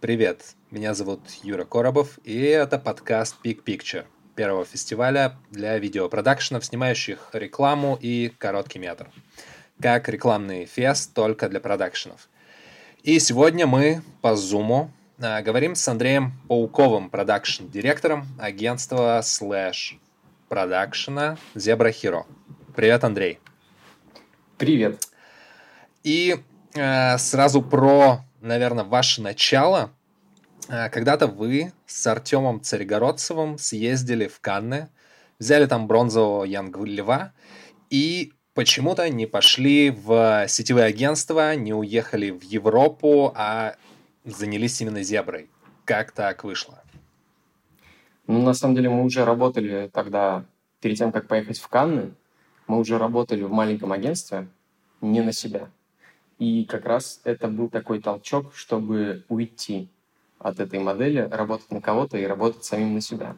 Привет, меня зовут Юра Коробов, и это подкаст Peak Picture, первого фестиваля для видеопродакшенов, снимающих рекламу и короткий метр. Как рекламный фест, только для продакшенов. И сегодня мы по Zoom а, говорим с Андреем Пауковым, продакшн-директором агентства Slash продакшена Zebra Hero. Привет, Андрей. Привет. И э, сразу про наверное, ваше начало. А, когда-то вы с Артемом Царегородцевым съездили в Канны, взяли там бронзового Янг Льва и почему-то не пошли в сетевые агентства, не уехали в Европу, а занялись именно зеброй. Как так вышло? Ну, на самом деле, мы уже работали тогда, перед тем, как поехать в Канны, мы уже работали в маленьком агентстве, не на себя. И как раз это был такой толчок, чтобы уйти от этой модели, работать на кого-то и работать самим на себя.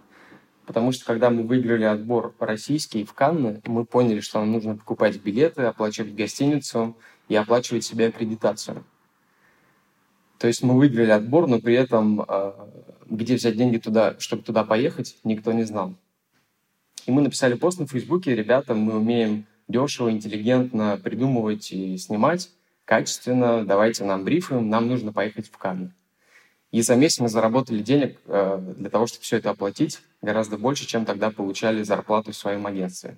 Потому что когда мы выиграли отбор российский в Канны, мы поняли, что нам нужно покупать билеты, оплачивать гостиницу и оплачивать себе аккредитацию. То есть мы выиграли отбор, но при этом а, где взять деньги туда, чтобы туда поехать, никто не знал. И мы написали пост на Фейсбуке, ребята, мы умеем дешево, интеллигентно придумывать и снимать качественно, давайте нам брифуем, нам нужно поехать в Канны. И за месяц мы заработали денег э, для того, чтобы все это оплатить, гораздо больше, чем тогда получали зарплату в своем агентстве.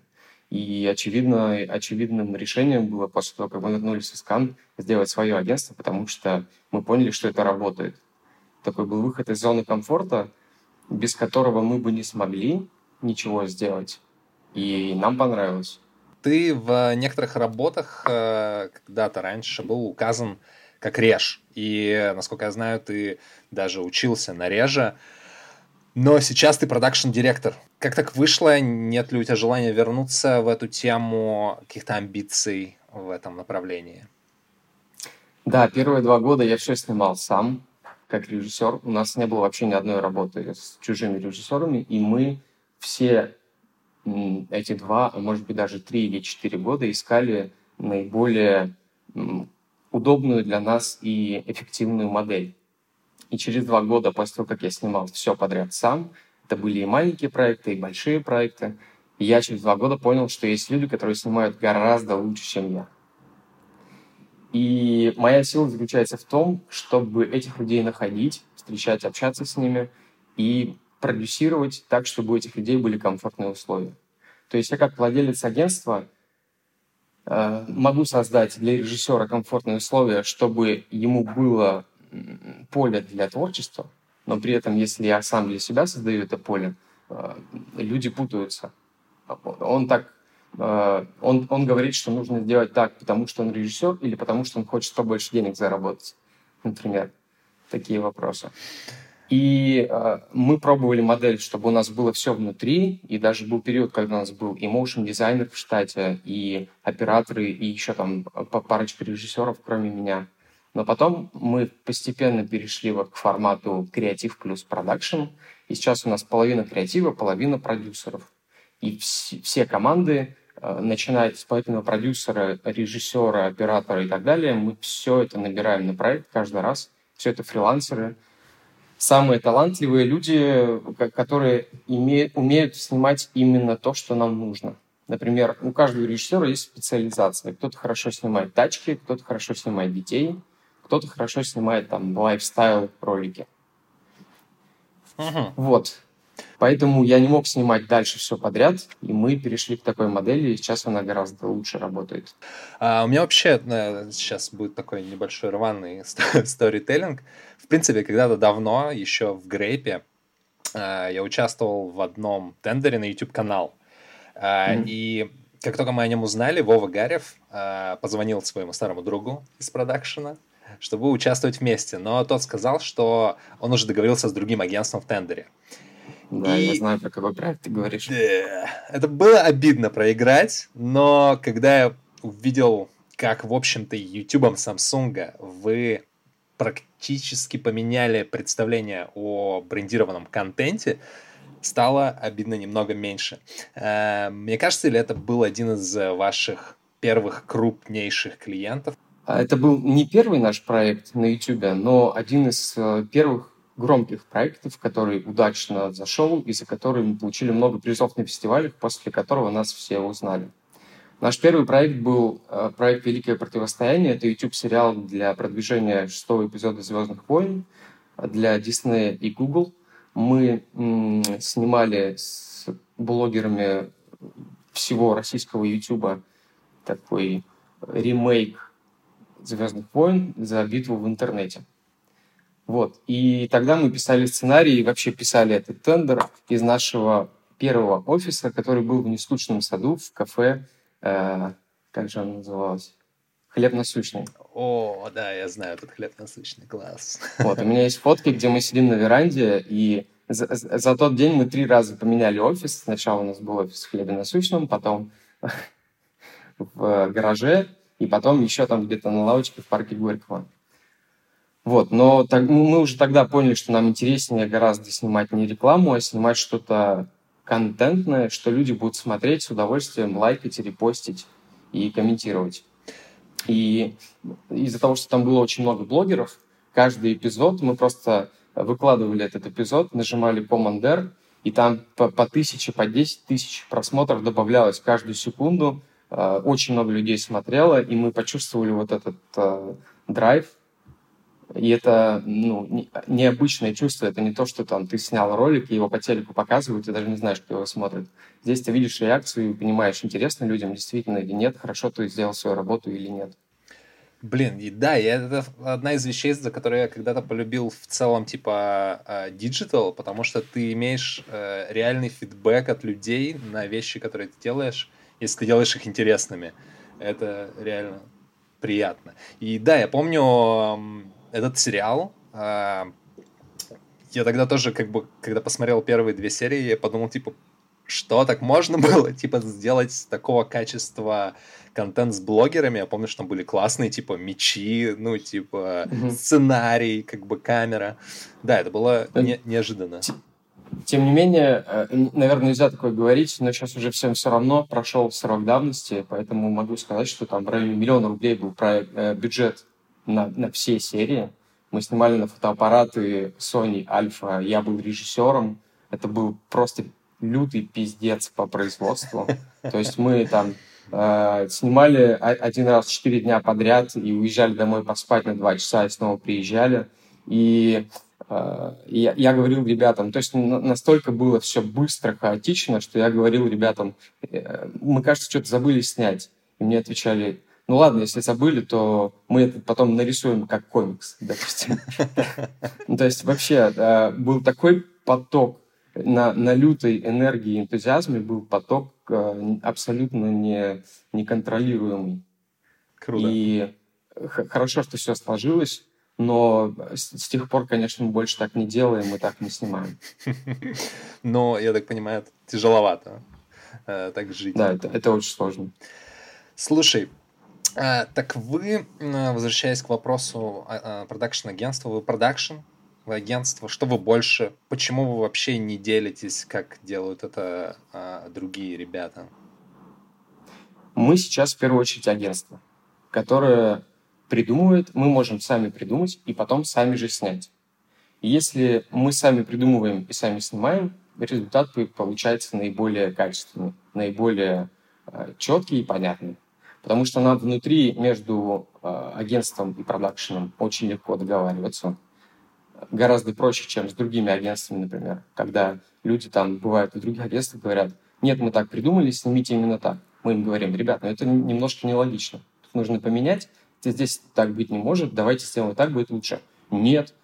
И очевидно, очевидным решением было после того, как мы вернулись из Кан, сделать свое агентство, потому что мы поняли, что это работает. Такой был выход из зоны комфорта, без которого мы бы не смогли ничего сделать. И нам понравилось. Ты в некоторых работах э, когда-то раньше был указан как реж. И, насколько я знаю, ты даже учился на реже. Но сейчас ты продакшн-директор. Как так вышло? Нет ли у тебя желания вернуться в эту тему, каких-то амбиций в этом направлении? Да, первые два года я все снимал сам, как режиссер. У нас не было вообще ни одной работы с чужими режиссерами, и мы все эти два, а может быть даже три или четыре года искали наиболее удобную для нас и эффективную модель. И через два года после того, как я снимал все подряд сам, это были и маленькие проекты, и большие проекты, и я через два года понял, что есть люди, которые снимают гораздо лучше, чем я. И моя сила заключается в том, чтобы этих людей находить, встречать, общаться с ними и продюсировать так, чтобы у этих людей были комфортные условия. То есть я как владелец агентства э, могу создать для режиссера комфортные условия, чтобы ему было поле для творчества, но при этом, если я сам для себя создаю это поле, э, люди путаются. Он так э, он, он говорит, что нужно сделать так, потому что он режиссер или потому что он хочет побольше денег заработать. Например, такие вопросы. И э, мы пробовали модель, чтобы у нас было все внутри, и даже был период, когда у нас был и motion дизайнер в штате, и операторы, и еще там парочка режиссеров, кроме меня. Но потом мы постепенно перешли вот к формату креатив плюс продакшн, и сейчас у нас половина креатива, половина продюсеров. И вс- все команды, э, начиная с исполнительного продюсера, режиссера, оператора и так далее, мы все это набираем на проект каждый раз. Все это фрилансеры – самые талантливые люди, которые имеют, умеют снимать именно то, что нам нужно. Например, у каждого режиссера есть специализация. Кто-то хорошо снимает тачки, кто-то хорошо снимает детей, кто-то хорошо снимает там лайфстайл ролики. Угу. Вот. Поэтому я не мог снимать дальше все подряд, и мы перешли к такой модели, и сейчас она гораздо лучше работает. А, у меня вообще э, сейчас будет такой небольшой рваный сторителлинг. В принципе, когда-то давно, еще в Грейпе, э, я участвовал в одном тендере на YouTube-канал. Mm-hmm. И как только мы о нем узнали, Вова Гарев э, позвонил своему старому другу из продакшена, чтобы участвовать вместе. Но тот сказал, что он уже договорился с другим агентством в тендере. Да, и... я знаю, про какой проект ты говоришь. Это было обидно проиграть, но когда я увидел, как, в общем-то, YouTube Samsung вы практически поменяли представление о брендированном контенте, стало обидно немного меньше. Э, мне кажется, ли это был один из ваших первых крупнейших клиентов? А это был не первый наш проект на YouTube, но один из э, первых громких проектов, который удачно зашел и за который мы получили много призов на фестивалях, после которого нас все узнали. Наш первый проект был э, проект «Великое противостояние». Это YouTube-сериал для продвижения шестого эпизода «Звездных войн» для Disney и Google. Мы снимали с блогерами всего российского YouTube такой ремейк «Звездных войн» за битву в интернете. Вот. И тогда мы писали сценарий и вообще писали этот тендер из нашего первого офиса, который был в Нескучном саду в кафе, э, как же он назывался? Хлеб насущный. О, да, я знаю этот хлеб насущный, класс. Вот, у меня есть фотки, где мы сидим на веранде, и за, за тот день мы три раза поменяли офис. Сначала у нас был офис в хлебе насущном, потом в гараже, и потом еще там где-то на лавочке в парке Горького. Вот, но так, мы уже тогда поняли, что нам интереснее гораздо снимать не рекламу, а снимать что-то контентное, что люди будут смотреть с удовольствием, лайкать, репостить и комментировать. И из-за того, что там было очень много блогеров, каждый эпизод мы просто выкладывали этот эпизод, нажимали Commander, и там по, по тысяче, по десять тысяч просмотров добавлялось каждую секунду. Э, очень много людей смотрело, и мы почувствовали вот этот э, драйв, и это ну, необычное чувство. Это не то, что там ты снял ролик, и его по телеку показывают, ты даже не знаешь, кто его смотрит. Здесь ты видишь реакцию и понимаешь, интересно людям действительно или нет, хорошо ты сделал свою работу или нет. Блин, и да, и это одна из вещей, за которые я когда-то полюбил в целом, типа, digital, потому что ты имеешь э, реальный фидбэк от людей на вещи, которые ты делаешь, если ты делаешь их интересными. Это реально приятно. И да, я помню, этот сериал, э, я тогда тоже, как бы, когда посмотрел первые две серии, я подумал, типа, что так можно было, типа, сделать такого качества контент с блогерами. Я помню, что там были классные, типа, мечи, ну, типа, mm-hmm. сценарий, как бы, камера. Да, это было э, не- неожиданно. Тем не менее, э, наверное, нельзя такое говорить, но сейчас уже всем все равно прошел срок давности, поэтому могу сказать, что там в районе миллиона рублей был проект, э, бюджет на, на все серии. Мы снимали на фотоаппараты Sony Alpha, я был режиссером. Это был просто лютый пиздец по производству. То есть мы там э, снимали один раз четыре дня подряд и уезжали домой поспать на два часа и снова приезжали. И э, я, я говорил ребятам, то есть настолько было все быстро, хаотично, что я говорил ребятам, э, мы, кажется, что-то забыли снять. И мне отвечали, ну ладно, если забыли, то мы это потом нарисуем как комикс, допустим. Ну, то есть вообще был такой поток на, на лютой энергии и энтузиазме был поток э, абсолютно не, неконтролируемый. Круто. И хорошо, что все сложилось, но с, с тех пор, конечно, мы больше так не делаем, мы так не снимаем. Но, я так понимаю, тяжеловато э, так жить. Да, это, это очень сложно. Слушай, а, так вы, возвращаясь к вопросу а, а, продакшн-агентства, вы продакшн, вы агентство, что вы больше, почему вы вообще не делитесь, как делают это а, другие ребята? Мы сейчас в первую очередь агентство, которое придумывает, мы можем сами придумать и потом сами же снять. Если мы сами придумываем и сами снимаем, результат получается наиболее качественный, наиболее э, четкий и понятный. Потому что нам внутри между э, агентством и продакшеном очень легко договариваться. Гораздо проще, чем с другими агентствами, например. Когда люди там бывают в других агентствах говорят, нет, мы так придумали, снимите именно так. Мы им говорим, ребят, ну это немножко нелогично. Тут нужно поменять, здесь так быть не может, давайте сделаем так, будет лучше. Нет,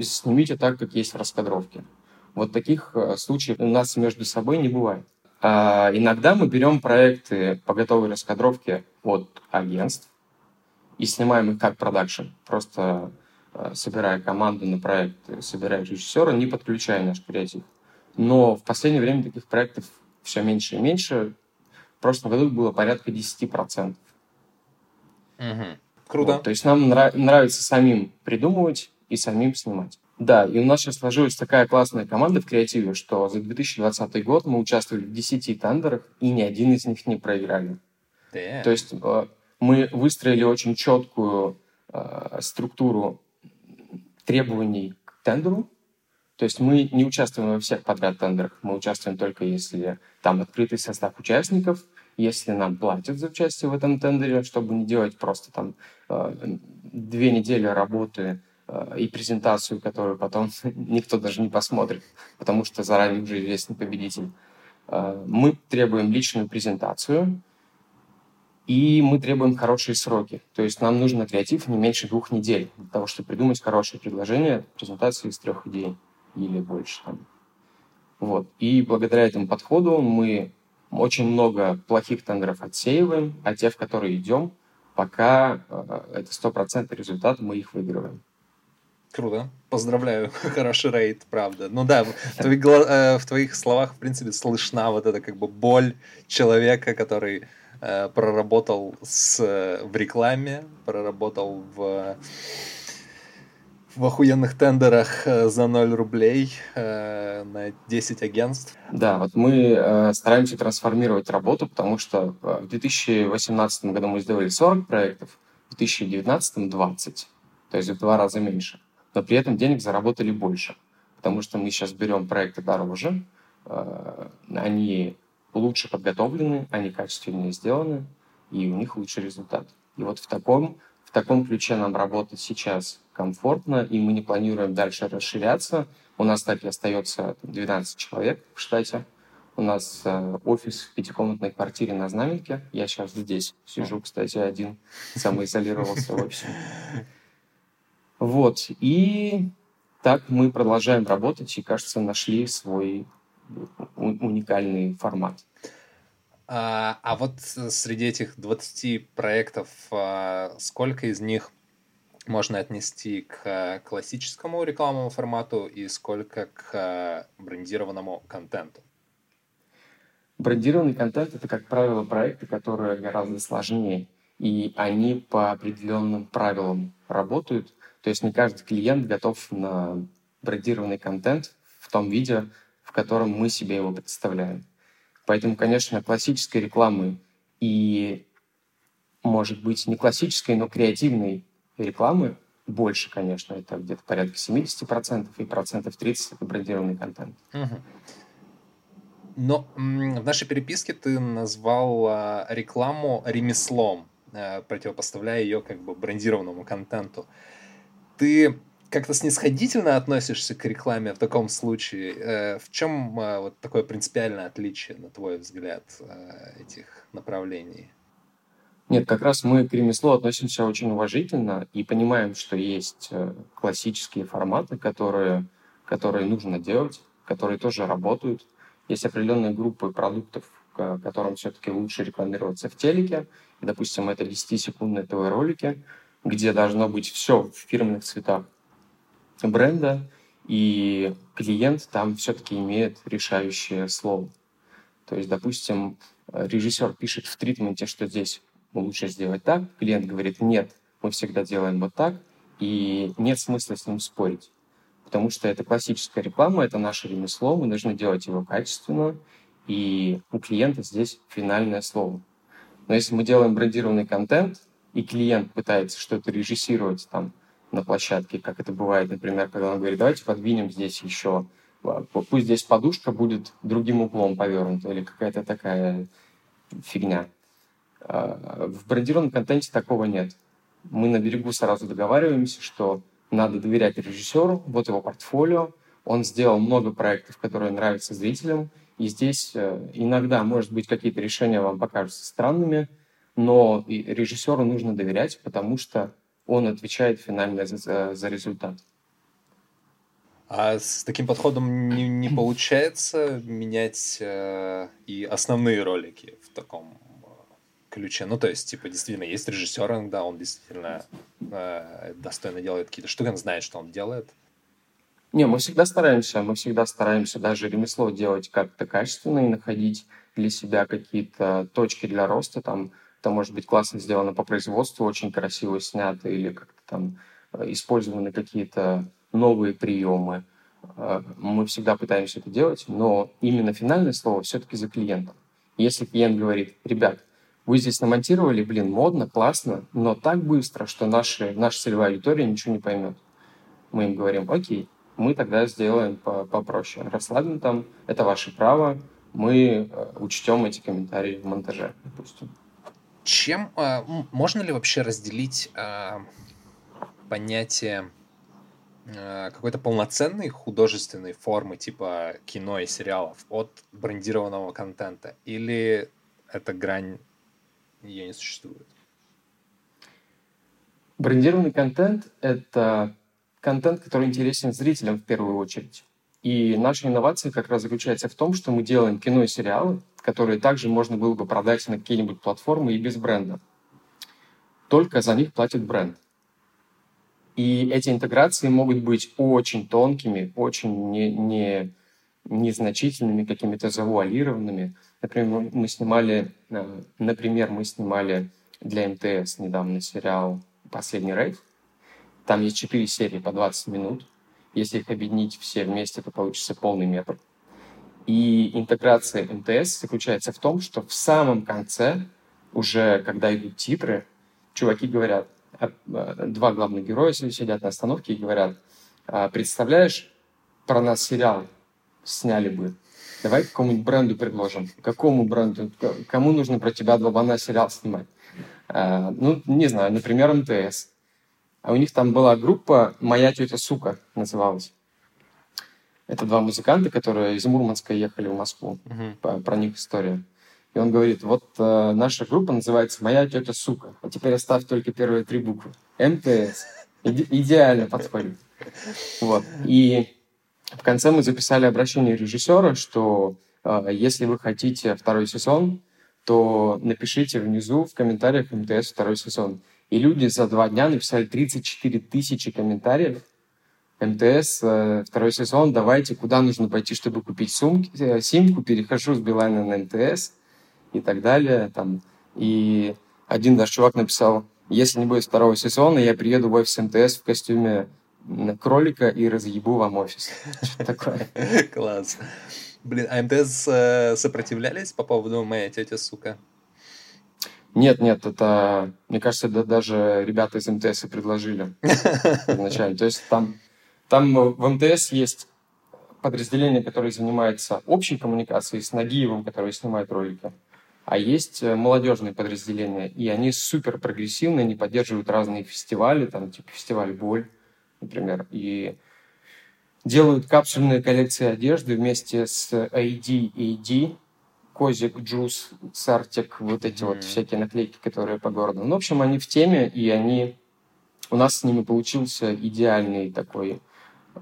снимите так, как есть в раскадровке. Вот таких э, случаев у нас между собой не бывает. А, иногда мы берем проекты по готовой раскадровке от агентств и снимаем их как продакшн, просто а, собирая команду на проект, собирая режиссера, не подключая наш креатив. Но в последнее время таких проектов все меньше и меньше. В прошлом году было порядка 10%. Угу. Круто. Вот, то есть нам нрав- нравится самим придумывать и самим снимать. Да, и у нас сейчас сложилась такая классная команда в креативе, что за 2020 год мы участвовали в 10 тендерах, и ни один из них не проиграли. Yeah. То есть э, Мы выстроили очень четкую э, структуру требований к тендеру. То есть мы не участвуем во всех подряд тендерах, мы участвуем только если там открытый состав участников, если нам платят за участие в этом тендере, чтобы не делать просто там э, две недели работы и презентацию, которую потом никто даже не посмотрит, потому что заранее уже известный победитель. Э, мы требуем личную презентацию, и мы требуем хорошие сроки. То есть нам нужно креатив не меньше двух недель для того, чтобы придумать хорошее предложение, презентацию из трех идей или больше. Там. Вот. И благодаря этому подходу мы очень много плохих тендеров отсеиваем, а те, в которые идем, пока э, это стопроцентный результат, мы их выигрываем. Круто. Поздравляю. Хороший рейд, правда. Ну да, в твоих, э, в твоих словах, в принципе, слышна вот эта как бы боль человека, который э, проработал с, в рекламе, проработал в в охуенных тендерах э, за 0 рублей э, на 10 агентств. Да, вот мы э, стараемся трансформировать работу, потому что э, в 2018 году мы сделали 40 проектов, в 2019 20, то есть в два раза меньше. Но при этом денег заработали больше, потому что мы сейчас берем проекты дороже, э, они лучше подготовлены, они качественнее сделаны, и у них лучший результат. И вот в таком, в таком ключе нам работать сейчас комфортно, и мы не планируем дальше расширяться. У нас так и остается 12 человек в штате. У нас э, офис в пятикомнатной квартире на Знаменке. Я сейчас здесь сижу, кстати, один, самоизолировался в офисе. Вот, и так мы продолжаем работать и, кажется, нашли свой уникальный формат. А, а вот среди этих 20 проектов, а, сколько из них можно отнести к классическому рекламному формату и сколько к брендированному контенту? Брендированный контент — это, как правило, проекты, которые гораздо сложнее, и они по определенным правилам работают. То есть не каждый клиент готов на брендированный контент в том виде, в котором мы себе его представляем. Поэтому, конечно, классической рекламы и, может быть, не классической, но креативной рекламы больше, конечно, это где-то порядка 70%, и процентов 30% это брендированный контент. Угу. Но в нашей переписке ты назвал а, рекламу ремеслом, а, противопоставляя ее как бы брендированному контенту. Ты как-то снисходительно относишься к рекламе в таком случае? Э, в чем а, вот такое принципиальное отличие, на твой взгляд, этих направлений? Нет, как раз мы к ремеслу относимся очень уважительно и понимаем, что есть э, классические форматы, которые, которые нужно делать, которые тоже работают. Есть определенные группы продуктов, которым все-таки лучше рекламироваться в телеке. Допустим, это 10-секундные ТВ-ролики, где должно быть все в фирменных цветах бренда, и клиент там все-таки имеет решающее слово. То есть, допустим, режиссер пишет в тритменте, что здесь лучше сделать так. Клиент говорит, нет, мы всегда делаем вот так, и нет смысла с ним спорить. Потому что это классическая реклама, это наше ремесло, мы должны делать его качественно, и у клиента здесь финальное слово. Но если мы делаем брендированный контент, и клиент пытается что-то режиссировать там на площадке, как это бывает, например, когда он говорит, давайте подвинем здесь еще, а, пусть здесь подушка будет другим углом повернута, или какая-то такая фигня. А, в брендированном контенте такого нет. Мы на берегу сразу договариваемся, что надо доверять режиссеру, вот его портфолио, он сделал много проектов, которые нравятся зрителям, и здесь э, иногда, может быть, какие-то решения вам покажутся странными, но режиссеру нужно доверять, потому что он отвечает финально за, за результат. А с таким подходом не, не получается менять э, и основные ролики в таком ключе. Ну, то есть, типа, действительно, есть режиссер иногда, он действительно э, достойно делает какие-то штуки, он знает, что он делает. Не, мы всегда стараемся, мы всегда стараемся даже ремесло делать как-то качественно и находить для себя какие-то точки для роста. Там это может быть классно сделано по производству, очень красиво снято, или как-то там э, использованы какие-то новые приемы. Э, мы всегда пытаемся это делать, но именно финальное слово все-таки за клиентом. Если клиент говорит, ребят, Вы здесь намонтировали, блин, модно, классно, но так быстро, что наши, наша целевая аудитория ничего не поймет. Мы им говорим, окей, мы тогда сделаем попроще. Расслабим там, это ваше право, мы э, учтем эти комментарии в монтаже, допустим. Чем э, можно ли вообще разделить э, понятие э, какой-то полноценной художественной формы типа кино и сериалов от брендированного контента? Или эта грань ее не существует? Брендированный контент — это контент, который интересен зрителям в первую очередь. И наша инновация как раз заключается в том, что мы делаем кино и сериалы, которые также можно было бы продать на какие-нибудь платформы и без бренда. Только за них платит бренд. И эти интеграции могут быть очень тонкими, очень не, не, незначительными, какими-то завуалированными. Например, мы снимали, э, например, мы снимали для МТС недавно сериал «Последний рейв». Там есть четыре серии по 20 минут. Если их объединить все вместе, то получится полный метр. И интеграция МТС заключается в том, что в самом конце, уже когда идут титры, чуваки говорят, а, а, два главных героя сидят на остановке и говорят, «А, представляешь, про нас сериал сняли бы. Давай какому-нибудь бренду предложим. Какому бренду? Кому нужно про тебя два бана сериал снимать? Ну, не знаю, например, МТС. А у них там была группа «Моя тетя сука» называлась. Это два музыканта, которые из Мурманска ехали в Москву. Uh-huh. Про них история. И он говорит, вот э, наша группа называется «Моя тетя сука», а теперь оставь только первые три буквы. МТС. Иде- идеально подходит. Вот. И в конце мы записали обращение режиссера, что э, если вы хотите второй сезон, то напишите внизу в комментариях МТС второй сезон. И люди за два дня написали 34 тысячи комментариев. МТС, э, второй сезон, давайте, куда нужно пойти, чтобы купить сумки, э, симку, перехожу с Билайна на МТС и так далее. Там. И один даже чувак написал, если не будет второго сезона, я приеду в офис МТС в костюме кролика и разъебу вам офис. Что такое? Класс. Блин, а МТС э, сопротивлялись по поводу «Моя тетя сука»? Нет, нет, это, мне кажется, да, даже ребята из МТС и предложили изначально. То есть там, там в МТС есть подразделение, которое занимается общей коммуникацией с Нагиевым, который снимает ролики. А есть э, молодежные подразделения, и они супер прогрессивные, они поддерживают разные фестивали, там типа фестиваль «Боль», например, и делают капсульные коллекции одежды вместе с AD AD, Козик, Джус, Сартик, вот эти mm-hmm. вот всякие наклейки, которые по городу. Ну, в общем, они в теме, и они... У нас с ними получился идеальный такой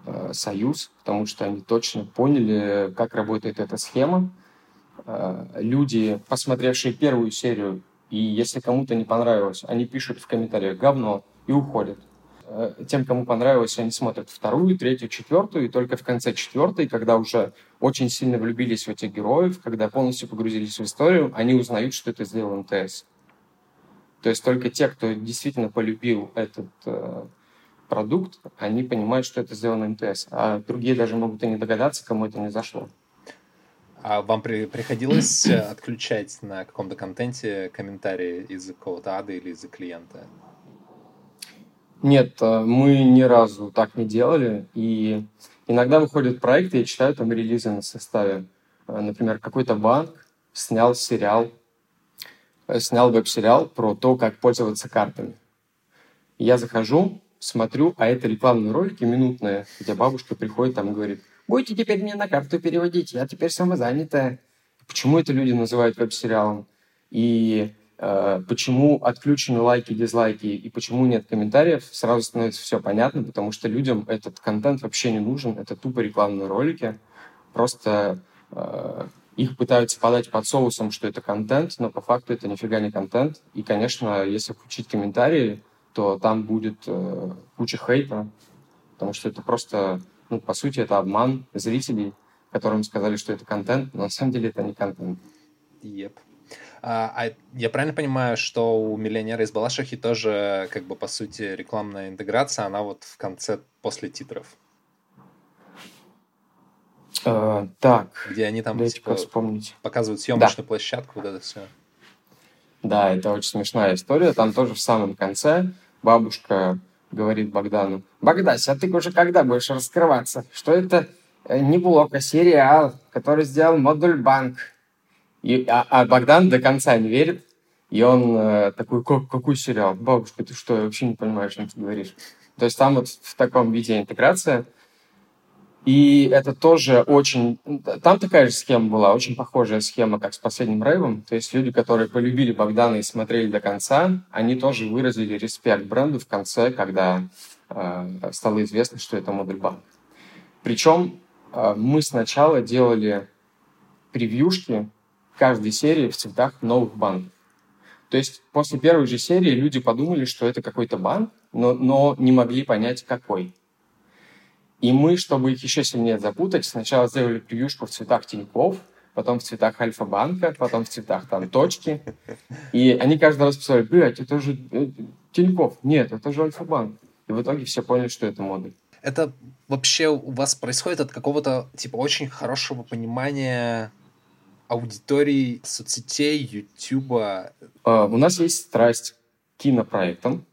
э, союз, потому что они точно поняли, как работает эта схема. Э, люди, посмотревшие первую серию, и если кому-то не понравилось, они пишут в комментариях «говно» и уходят. Э, тем, кому понравилось, они смотрят вторую, третью, четвертую, и только в конце четвертой, когда уже очень сильно влюбились в этих героев, когда полностью погрузились в историю, они узнают, что это сделал МТС. То есть только те, кто действительно полюбил этот э, продукт, они понимают, что это сделано МТС. А другие даже могут и не догадаться, кому это не зашло. А вам при, приходилось э, отключать на каком-то контенте комментарии из какого-то ада или из-за клиента? Нет, э, мы ни разу так не делали. И иногда выходят проекты, я читаю там релизы на составе. Э, например, какой-то банк снял сериал, э, снял веб-сериал про то, как пользоваться картами. Я захожу, смотрю, а это рекламные ролики минутные, где бабушка приходит там и говорит, будете теперь мне на карту переводить, я теперь самозанятая. Почему это люди называют веб-сериалом? И почему отключены лайки, дизлайки и почему нет комментариев, сразу становится все понятно, потому что людям этот контент вообще не нужен, это тупо рекламные ролики, просто э, их пытаются подать под соусом, что это контент, но по факту это нифига не контент. И, конечно, если включить комментарии, то там будет э, куча хейта, потому что это просто, ну, по сути, это обман зрителей, которым сказали, что это контент, но на самом деле это не контент. Yep. А, а я правильно понимаю, что у миллионера из Балашихи тоже, как бы, по сути, рекламная интеграция, она вот в конце после титров? Uh, так. Где они там типа, вспомнить. показывают съемочную да. площадку, вот это все. Да, это очень смешная история. Там тоже в самом конце бабушка говорит Богдану, «Богдась, а ты уже когда будешь раскрываться? Что это э, не блок, а сериал, который сделал модуль банк?» И, а, а Богдан до конца не верит, и он э, такой, как, какой сериал? Бабушка, ты что, я вообще не понимаю, о чем ты говоришь. То есть там вот в таком виде интеграция – и это тоже очень... Там такая же схема была, очень похожая схема, как с последним рейвом. То есть люди, которые полюбили Богдана и смотрели до конца, они тоже выразили респект бренду в конце, когда э, стало известно, что это модуль банк. Причем э, мы сначала делали превьюшки каждой серии в цветах новых банков. То есть после первой же серии люди подумали, что это какой-то банк, но, но не могли понять, какой. И мы, чтобы их еще сильнее запутать, сначала сделали превьюшку в цветах Тинькофф, потом в цветах Альфа-банка, потом в цветах там точки. И они каждый раз писали, блядь, это же э, Тинькофф. Нет, это же Альфа-банк. И в итоге все поняли, что это модуль. Это вообще у вас происходит от какого-то, типа, очень хорошего понимания аудитории соцсетей, Ютуба? Uh, у нас есть страсть к кинопроектам.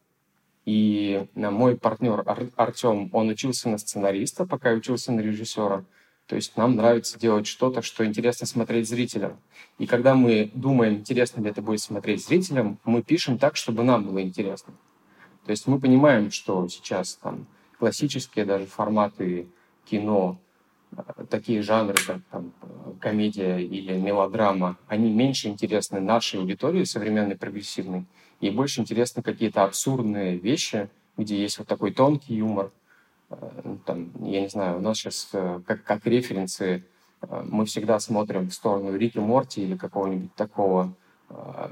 И э, мой партнер Ар- Артем, он учился на сценариста, пока учился на режиссера. То есть нам нравится делать что-то, что интересно смотреть зрителям. И когда мы думаем, интересно ли это будет смотреть зрителям, мы пишем так, чтобы нам было интересно. То есть мы понимаем, что сейчас там классические даже форматы кино, такие жанры, как там, комедия или мелодрама, они меньше интересны нашей аудитории современной прогрессивной, и больше интересны какие-то абсурдные вещи, где есть вот такой тонкий юмор. Э, там, я не знаю, у нас сейчас э, как, как референсы э, мы всегда смотрим в сторону Рики Морти или какого-нибудь такого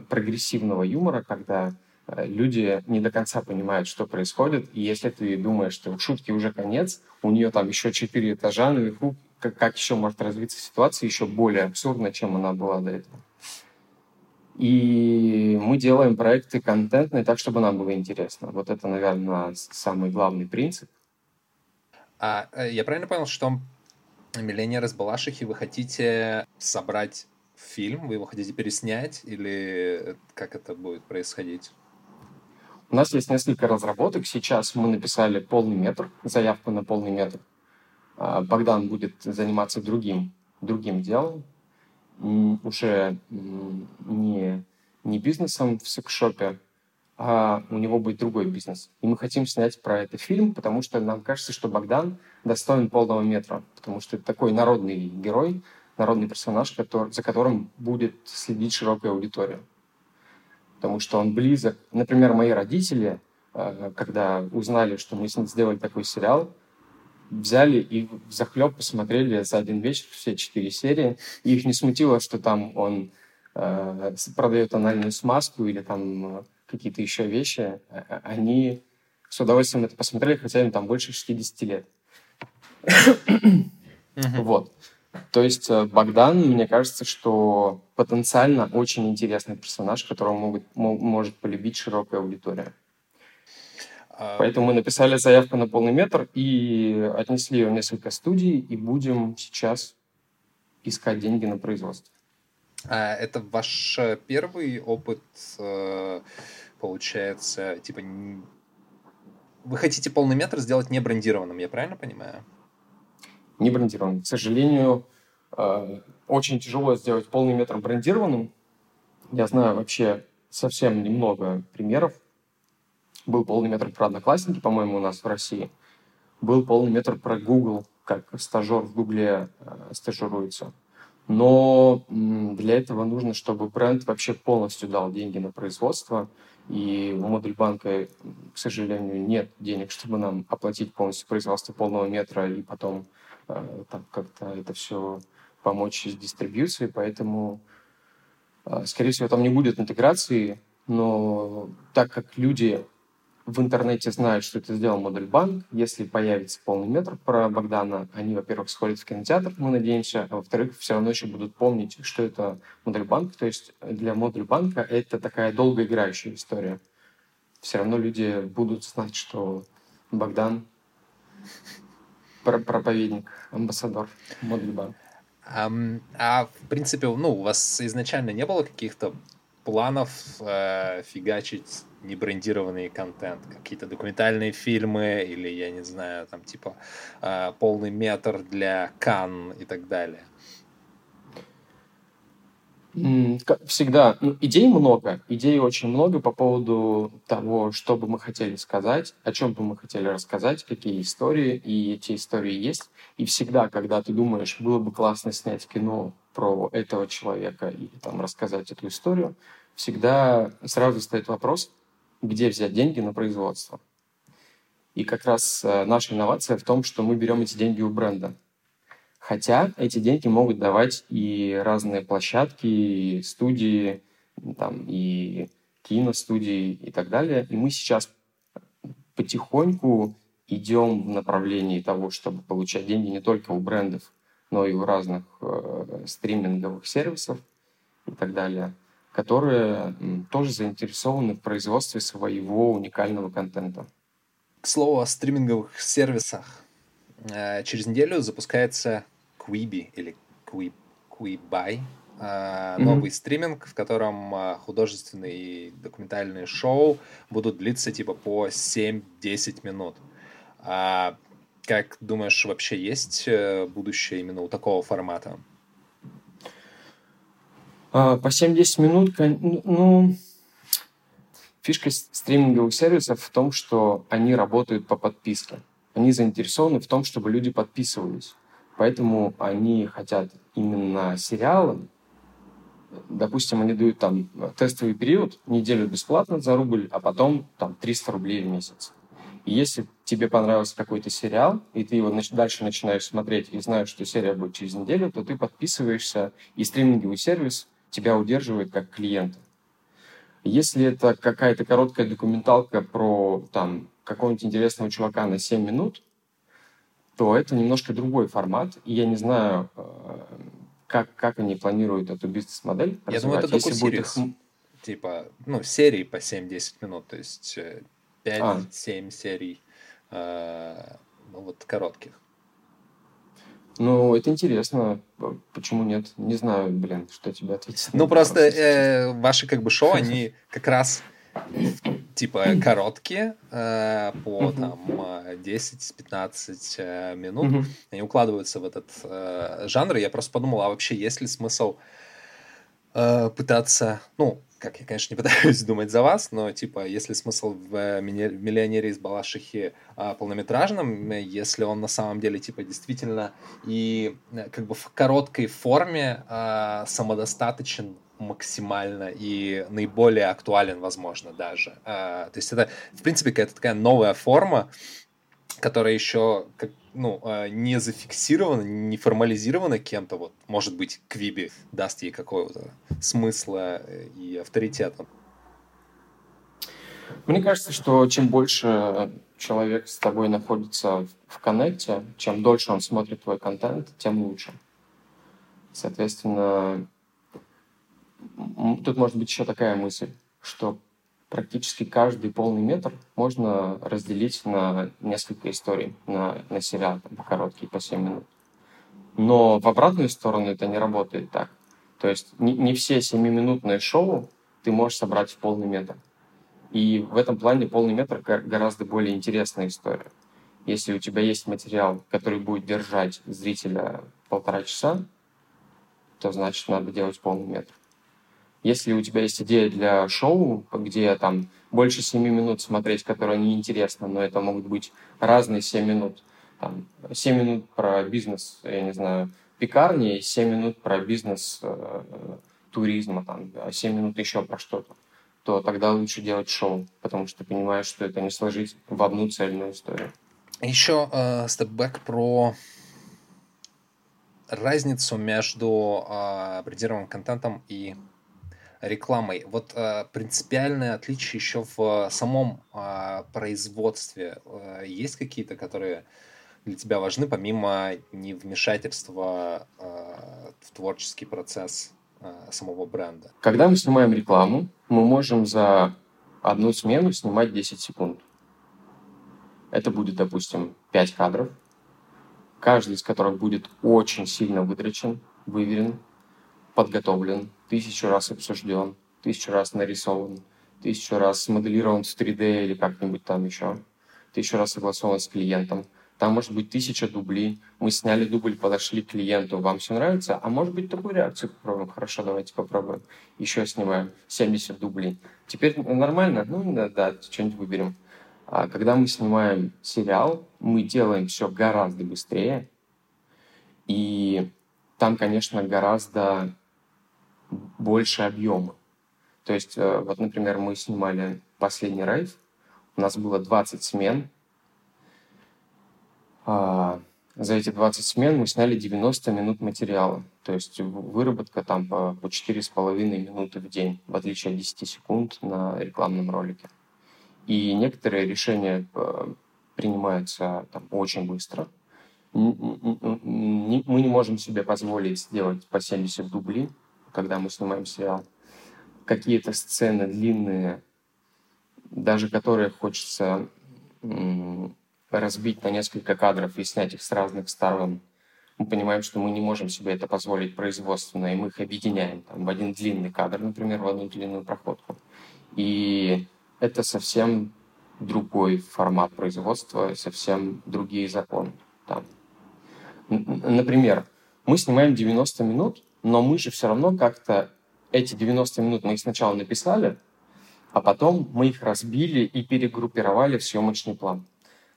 прогрессивного юмора, когда люди не до конца понимают, что происходит, и если ты думаешь, что у шутки уже конец, у нее там еще четыре этажа наверху, как, как еще может развиться ситуация еще более абсурдно, чем она была до этого. И мы делаем проекты контентные так, чтобы нам было интересно. Вот это, наверное, самый главный принцип. А э, я правильно понял, что «Миллионер из Балашихи» вы хотите собрать фильм, вы его хотите переснять, или как это будет происходить? У нас есть несколько разработок. Сейчас мы написали полный метр, заявку на полный метр. А, Богдан будет заниматься другим, другим делом уже не, не бизнесом в секшопе, а у него будет другой бизнес. И мы хотим снять про это фильм, потому что нам кажется, что Богдан достоин полного метра, потому что это такой народный герой, народный персонаж, который, за которым будет следить широкая аудитория. Потому что он близок. Например, мои родители, э, когда узнали, что мы сделали такой сериал, взяли и захлеб посмотрели за один вечер все четыре серии. И их не смутило, что там он э, продает анальную смазку или там э, какие-то еще вещи. Э, они с удовольствием это посмотрели, хотя им там больше 60 лет. Вот. То есть Богдан, мне кажется, что потенциально очень интересный персонаж, которого могут, может полюбить широкая аудитория. А, Поэтому мы написали заявку на полный метр и отнесли ее в несколько студий, и будем сейчас искать деньги на производство. А это ваш э, первый опыт, э, получается, типа, вы хотите полный метр сделать не брендированным, я правильно понимаю? Не брендированным. К сожалению, э, очень тяжело сделать полный метр брендированным. Я знаю вообще совсем немного примеров, был полный метр про Одноклассники, по-моему, у нас в России. Был полный метр про Google, как стажер в Гугле э, стажируется. Но для этого нужно, чтобы бренд вообще полностью дал деньги на производство. И у модуль банка, к сожалению, нет денег, чтобы нам оплатить полностью производство полного метра и потом там как-то это все помочь с дистрибьюцией. Поэтому, э, скорее всего, там не будет интеграции. Но так как люди в интернете знают, что это сделал модуль банк. Если появится полный метр про Богдана, они, во-первых, сходят в кинотеатр, мы надеемся, а во-вторых, все равно еще будут помнить, что это модуль банк. То есть для модуль банка это такая долгоиграющая история. Все равно люди будут знать, что Богдан проповедник, амбассадор модуль банк. А, а в принципе, ну, у вас изначально не было каких-то планов э, фигачить небрендированный контент, какие-то документальные фильмы или, я не знаю, там типа э, полный метр для Кан и так далее? Всегда. Ну, идей много. Идей очень много по поводу того, что бы мы хотели сказать, о чем бы мы хотели рассказать, какие истории, и эти истории есть. И всегда, когда ты думаешь, было бы классно снять кино про этого человека или там рассказать эту историю, всегда сразу стоит вопрос, где взять деньги на производство. И как раз э, наша инновация в том, что мы берем эти деньги у бренда. Хотя эти деньги могут давать и разные площадки, и студии, там, и киностудии и так далее. И мы сейчас потихоньку идем в направлении того, чтобы получать деньги не только у брендов, но и у разных э, стриминговых сервисов и так далее, которые тоже заинтересованы в производстве своего уникального контента. К слову о стриминговых сервисах. Э, через неделю запускается Quibi или Quib, Quibi, mm-hmm. новый стриминг, в котором а, художественные и документальные шоу будут длиться типа по 7-10 минут. А как думаешь, вообще есть э, будущее именно у такого формата? А, по 7-10 минут, ну, фишка стриминговых сервисов в том, что они работают по подписке. Они заинтересованы в том, чтобы люди подписывались. Поэтому они хотят именно сериалы. Допустим, они дают там тестовый период, неделю бесплатно за рубль, а потом там 300 рублей в месяц. И если тебе понравился какой-то сериал, и ты его дальше начинаешь смотреть и знаешь, что серия будет через неделю, то ты подписываешься, и стриминговый сервис тебя удерживает как клиента. Если это какая-то короткая документалка про там какого-нибудь интересного чувака на 7 минут, то это немножко другой формат. И я не знаю, э, как, как они планируют эту бизнес-модель Я думаю, это доку их... Типа, ну, серии по 7-10 минут, то есть 5-7 а. серий, э, ну, вот коротких. Ну, это интересно. Почему нет? Не знаю, блин, что тебе ответить. Ну, просто э, ваши как бы шоу, они как раз типа короткие, э, по там 10-15 э, минут. Они укладываются в этот э, жанр. Я просто подумал, а вообще есть ли смысл э, пытаться, ну, как я, конечно, не пытаюсь думать за вас, но, типа, есть ли смысл в «Миллионере из Балашихи» э, полнометражном, если он на самом деле, типа, действительно и э, как бы в короткой форме э, самодостаточен максимально и наиболее актуален, возможно, даже. А, то есть это, в принципе, какая-то такая новая форма, которая еще как, ну, а, не зафиксирована, не формализирована кем-то, вот, может быть, Квиби даст ей какого-то смысла и авторитета. Мне кажется, что чем больше человек с тобой находится в коннекте, чем дольше он смотрит твой контент, тем лучше. Соответственно, Тут может быть еще такая мысль, что практически каждый полный метр можно разделить на несколько историй, на, на сериал, там, короткие, по 7 минут. Но в обратную сторону это не работает так. То есть не, не все 7-минутные шоу ты можешь собрать в полный метр. И в этом плане полный метр гораздо более интересная история. Если у тебя есть материал, который будет держать зрителя полтора часа, то значит надо делать полный метр. Если у тебя есть идея для шоу, где там больше 7 минут смотреть, которое неинтересно, но это могут быть разные 7 минут. Там, 7 минут про бизнес, я не знаю, пекарни, 7 минут про бизнес э, туризма, там, 7 минут еще про что-то то тогда лучше делать шоу, потому что ты понимаешь, что это не сложить в одну цельную историю. Еще э, про разницу между э, брендированным контентом и рекламой. Вот э, принципиальное отличие еще в самом э, производстве. Э, есть какие-то, которые для тебя важны, помимо невмешательства э, в творческий процесс э, самого бренда? Когда мы снимаем рекламу, мы можем за одну смену снимать 10 секунд. Это будет, допустим, 5 кадров, каждый из которых будет очень сильно вытрачен, выверен, подготовлен, тысячу раз обсужден, тысячу раз нарисован, тысячу раз смоделирован в 3D или как-нибудь там еще, тысячу раз согласован с клиентом. Там может быть тысяча дублей. Мы сняли дубль, подошли к клиенту, вам все нравится? А может быть такую реакцию попробуем? Хорошо, давайте попробуем. Еще снимаем 70 дублей. Теперь нормально? Ну да, да что-нибудь выберем. А когда мы снимаем сериал, мы делаем все гораздо быстрее. И там, конечно, гораздо больше объема. То есть, э, вот, например, мы снимали последний рейв, у нас было 20 смен. А, за эти 20 смен мы сняли 90 минут материала. То есть выработка там по, по 4,5 минуты в день, в отличие от 10 секунд на рекламном ролике. И некоторые решения э, принимаются там, очень быстро. Мы не можем себе позволить сделать по 70 дублей, когда мы снимаем сериал какие-то сцены длинные, даже которые хочется разбить на несколько кадров и снять их с разных сторон. Мы понимаем, что мы не можем себе это позволить производственно, и мы их объединяем там, в один длинный кадр, например, в одну длинную проходку. И это совсем другой формат производства, совсем другие законы. Там. Например, мы снимаем 90 минут, но мы же все равно как-то эти 90 минут мы их сначала написали, а потом мы их разбили и перегруппировали в съемочный план.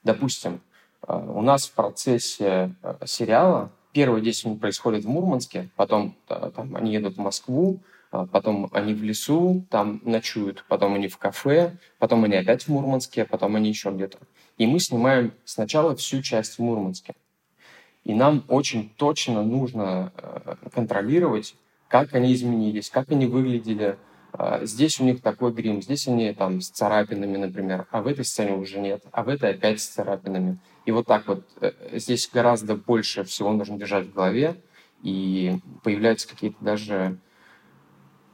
Допустим, э, у нас в процессе э, сериала первые 10 минут происходит в Мурманске, потом там, они едут в Москву, потом они в лесу, там ночуют, потом они в кафе, потом они опять в Мурманске, потом они еще где-то. И мы снимаем сначала всю часть в Мурманске. И нам очень точно нужно э, контролировать как они изменились, как они выглядели. А, здесь у них такой грим, здесь они там с царапинами, например, а в этой сцене уже нет, а в этой опять с царапинами. И вот так вот э, здесь гораздо больше всего нужно держать в голове, и появляются какие-то даже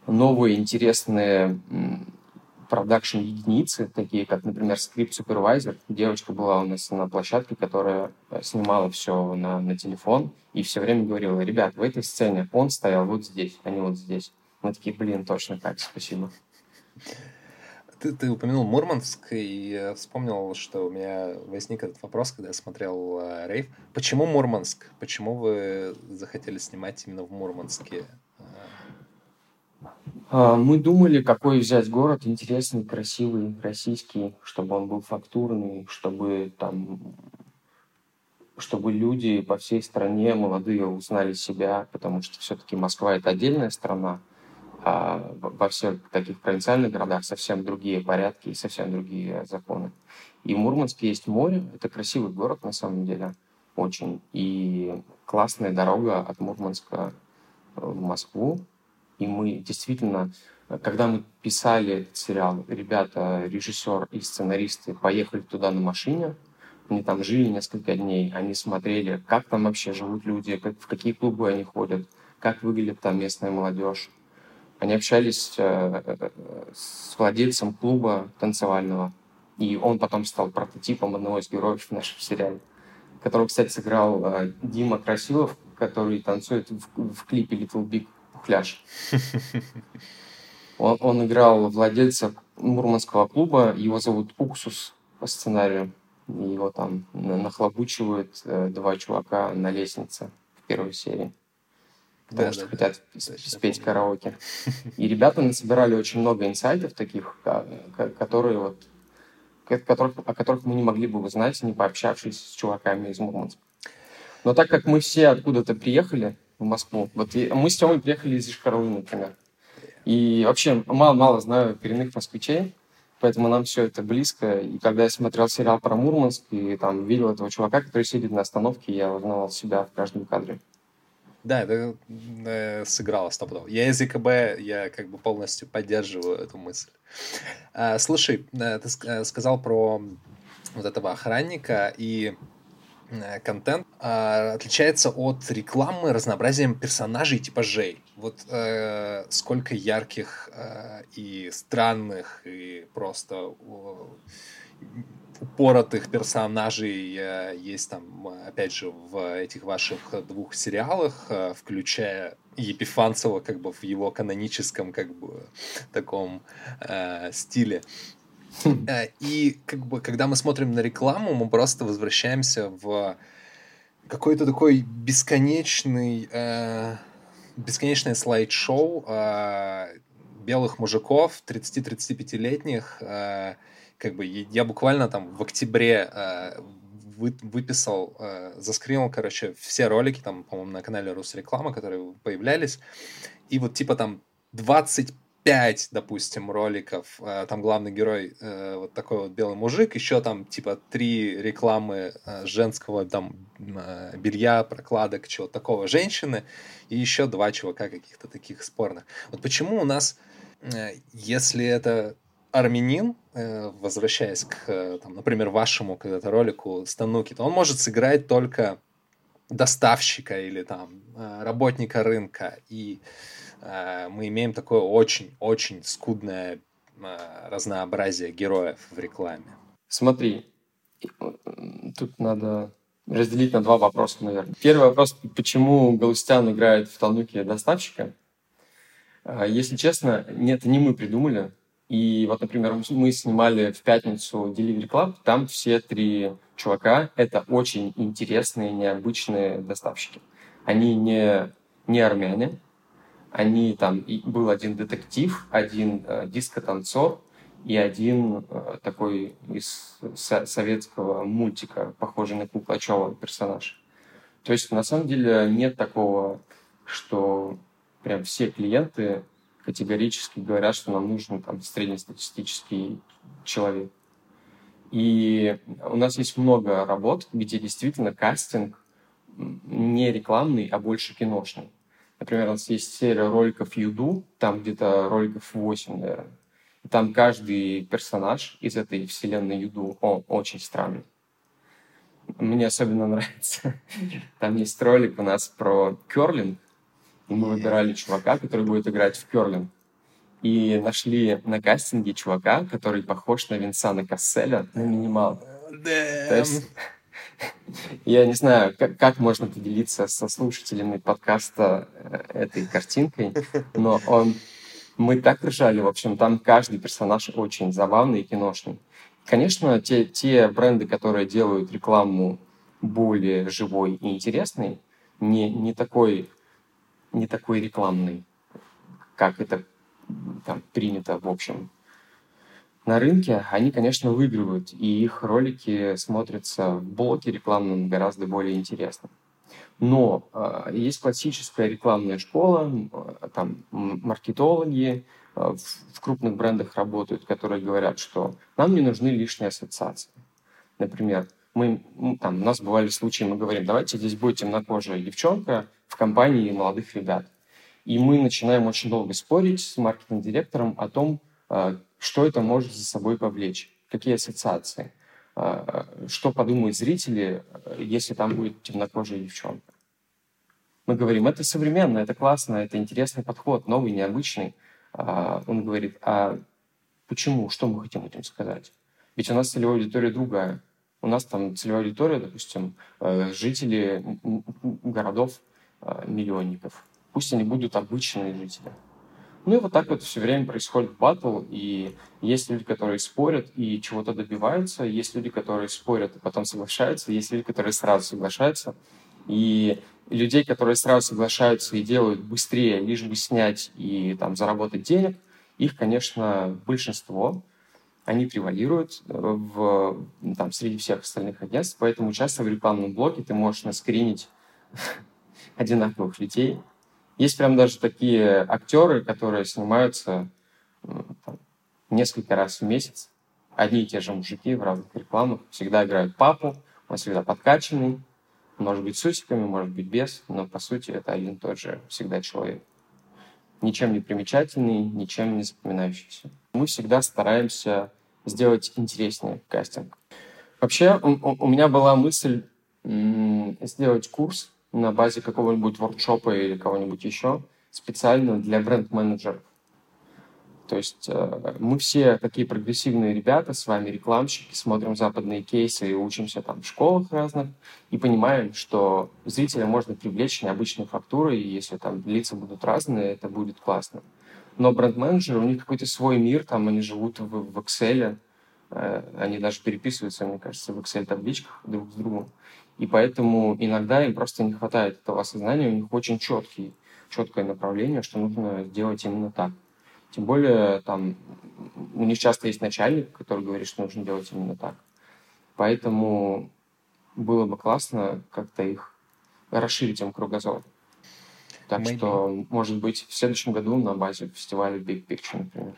новые интересные продакшн единицы, такие как, например, Script Supervisor. Девочка была у нас на площадке, которая э, снимала все на, на телефон и все время говорила, ребят, в этой сцене он стоял вот здесь, а не вот здесь. Мы такие, блин, точно так, спасибо. Ты, ты упомянул Мурманск, и я вспомнил, что у меня возник этот вопрос, когда я смотрел э, Рейв. Почему Мурманск? Почему вы захотели снимать именно в Мурманске? А, мы думали, какой взять город интересный, красивый, российский, чтобы он был фактурный, чтобы там чтобы люди по всей стране, молодые, узнали себя, потому что все-таки Москва — это отдельная страна, а во всех таких провинциальных городах совсем другие порядки и совсем другие законы. И в Мурманске есть море, это красивый город на самом деле, очень, и классная дорога от Мурманска в Москву, и мы действительно, когда мы писали этот сериал, ребята, режиссер и сценаристы поехали туда на машине, они там жили несколько дней, они смотрели, как там вообще живут люди, как, в какие клубы они ходят, как выглядит там местная молодежь. Они общались э, с владельцем клуба танцевального, и он потом стал прототипом одного из героев в нашем сериале, которого, кстати, сыграл э, Дима Красилов, который танцует в, в клипе Little Big Пухляш. Он, он играл владельца мурманского клуба, его зовут Уксус по сценарию. Его там нахлобучивают э, два чувака на лестнице в первой серии. Потому да, что да, хотят да, спеть караоке. И ребята насобирали очень много инсайтов таких, которые вот, которых, о которых мы не могли бы узнать, не пообщавшись с чуваками из Мурманска. Но так как мы все откуда-то приехали в Москву, вот мы с Тёмой приехали из Ишкарлы, например. И вообще мало-мало знаю коренных москвичей, Поэтому нам все это близко. И когда я смотрел сериал про Мурманск и там видел этого чувака, который сидит на остановке, я узнавал себя в каждом кадре. Да, это э, сыграло стопудово. Я из ЕКБ, я как бы полностью поддерживаю эту мысль. А, слушай, э, ты э, сказал про вот этого охранника, и контент э, отличается от рекламы разнообразием персонажей и типажей. Вот э, сколько ярких э, и странных, и просто э, упоротых персонажей э, есть там, опять же, в этих ваших двух сериалах, э, включая Епифанцева как бы в его каноническом как бы таком э, стиле. Э, и как бы, когда мы смотрим на рекламу, мы просто возвращаемся в какой-то такой бесконечный, э, бесконечное слайд-шоу э, белых мужиков, 30-35-летних. Э, как бы я буквально там в октябре э, вы, выписал, э, заскринил, короче, все ролики там, по-моему, на канале Русреклама, которые появлялись. И вот типа там 20 пять, допустим, роликов, э, там главный герой э, вот такой вот белый мужик, еще там типа три рекламы э, женского там белья, прокладок, чего такого женщины, и еще два чувака каких-то таких спорных. Вот почему у нас, если это армянин, возвращаясь к, там, например, вашему когда-то ролику Стануки, то он может сыграть только доставщика или там работника рынка и мы имеем такое очень-очень скудное э, разнообразие героев в рекламе. Смотри, тут надо разделить на два вопроса, наверное. Первый вопрос, почему Галустян играет в Талнуке доставщика? Э, если честно, нет, не мы придумали. И вот, например, мы снимали в пятницу Delivery Club, там все три чувака — это очень интересные, необычные доставщики. Они не, не армяне, они там, и был один детектив, один э, дискотанцор и один э, такой из со- советского мультика, похожий на Куклачева персонаж. То есть, на самом деле, нет такого, что прям все клиенты категорически говорят, что нам нужен там среднестатистический человек. И у нас есть много работ, где действительно кастинг не рекламный, а больше киношный. Например, у нас есть серия роликов Юду, там где-то роликов 8, наверное. И там каждый персонаж из этой вселенной Юду, он очень странный. Мне особенно нравится. Там есть ролик у нас про керлинг, и мы выбирали чувака, который будет играть в керлинг. И нашли на кастинге чувака, который похож на Винсана Касселя на минимал. То есть я не знаю, как, как можно поделиться со слушателями подкаста э, этой картинкой, но он... Мы так ржали, в общем, там каждый персонаж очень забавный и киношный. Конечно, те, те бренды, которые делают рекламу более живой и интересной, не, не, такой, не такой рекламный, как это там принято в общем на рынке, они, конечно, выигрывают, и их ролики смотрятся в блоке рекламном гораздо более интересно. Но э, есть классическая рекламная школа, э, там маркетологи э, в, в крупных брендах работают, которые говорят, что нам не нужны лишние ассоциации. Например, мы, там, у нас бывали случаи, мы говорим, давайте здесь будет темнокожая девчонка в компании молодых ребят. И мы начинаем очень долго спорить с маркетинг-директором о том, что это может за собой повлечь, какие ассоциации, а, что подумают зрители, если там будет темнокожая девчонка. Мы говорим, это современно, это классно, это интересный подход, новый, необычный. А, он говорит, а почему, что мы хотим этим сказать? Ведь у нас целевая аудитория другая. У нас там целевая аудитория, допустим, э, жители городов э, миллионников. Пусть они будут обычные жители. Ну и вот так вот все время происходит батл, и есть люди, которые спорят и чего-то добиваются, есть люди, которые спорят и потом соглашаются, есть люди, которые сразу соглашаются. И людей, которые сразу соглашаются и делают быстрее, лишь бы снять и там заработать денег, их, конечно, большинство, они превалируют э, в, там, среди всех остальных агентств, поэтому часто в рекламном блоке ты можешь наскринить одинаковых людей, есть прям даже такие актеры, которые снимаются там, несколько раз в месяц. Одни и те же мужики в разных рекламах всегда играют папу, он всегда подкачанный, может быть с усиками, может быть без, но по сути это один и тот же всегда человек. Ничем не примечательный, ничем не запоминающийся. Мы всегда стараемся сделать интереснее кастинг. Вообще у, у меня была мысль сделать курс на базе какого-нибудь воркшопа или кого-нибудь еще специально для бренд-менеджеров. То есть э, мы все такие прогрессивные ребята, с вами рекламщики, смотрим западные кейсы и учимся там в школах разных, и понимаем, что зрителя можно привлечь необычной фактурой, и если там лица будут разные, это будет классно. Но бренд-менеджеры, у них какой-то свой мир, там они живут в, в Excel, э, они даже переписываются, мне кажется, в Excel-табличках друг с другом. И поэтому иногда им просто не хватает этого осознания, у них очень четкий, четкое направление, что нужно сделать именно так. Тем более, там, у них часто есть начальник, который говорит, что нужно делать именно так. Поэтому было бы классно как-то их расширить им кругозор. Так Maybe. что, может быть, в следующем году на базе фестиваля Big Picture, например,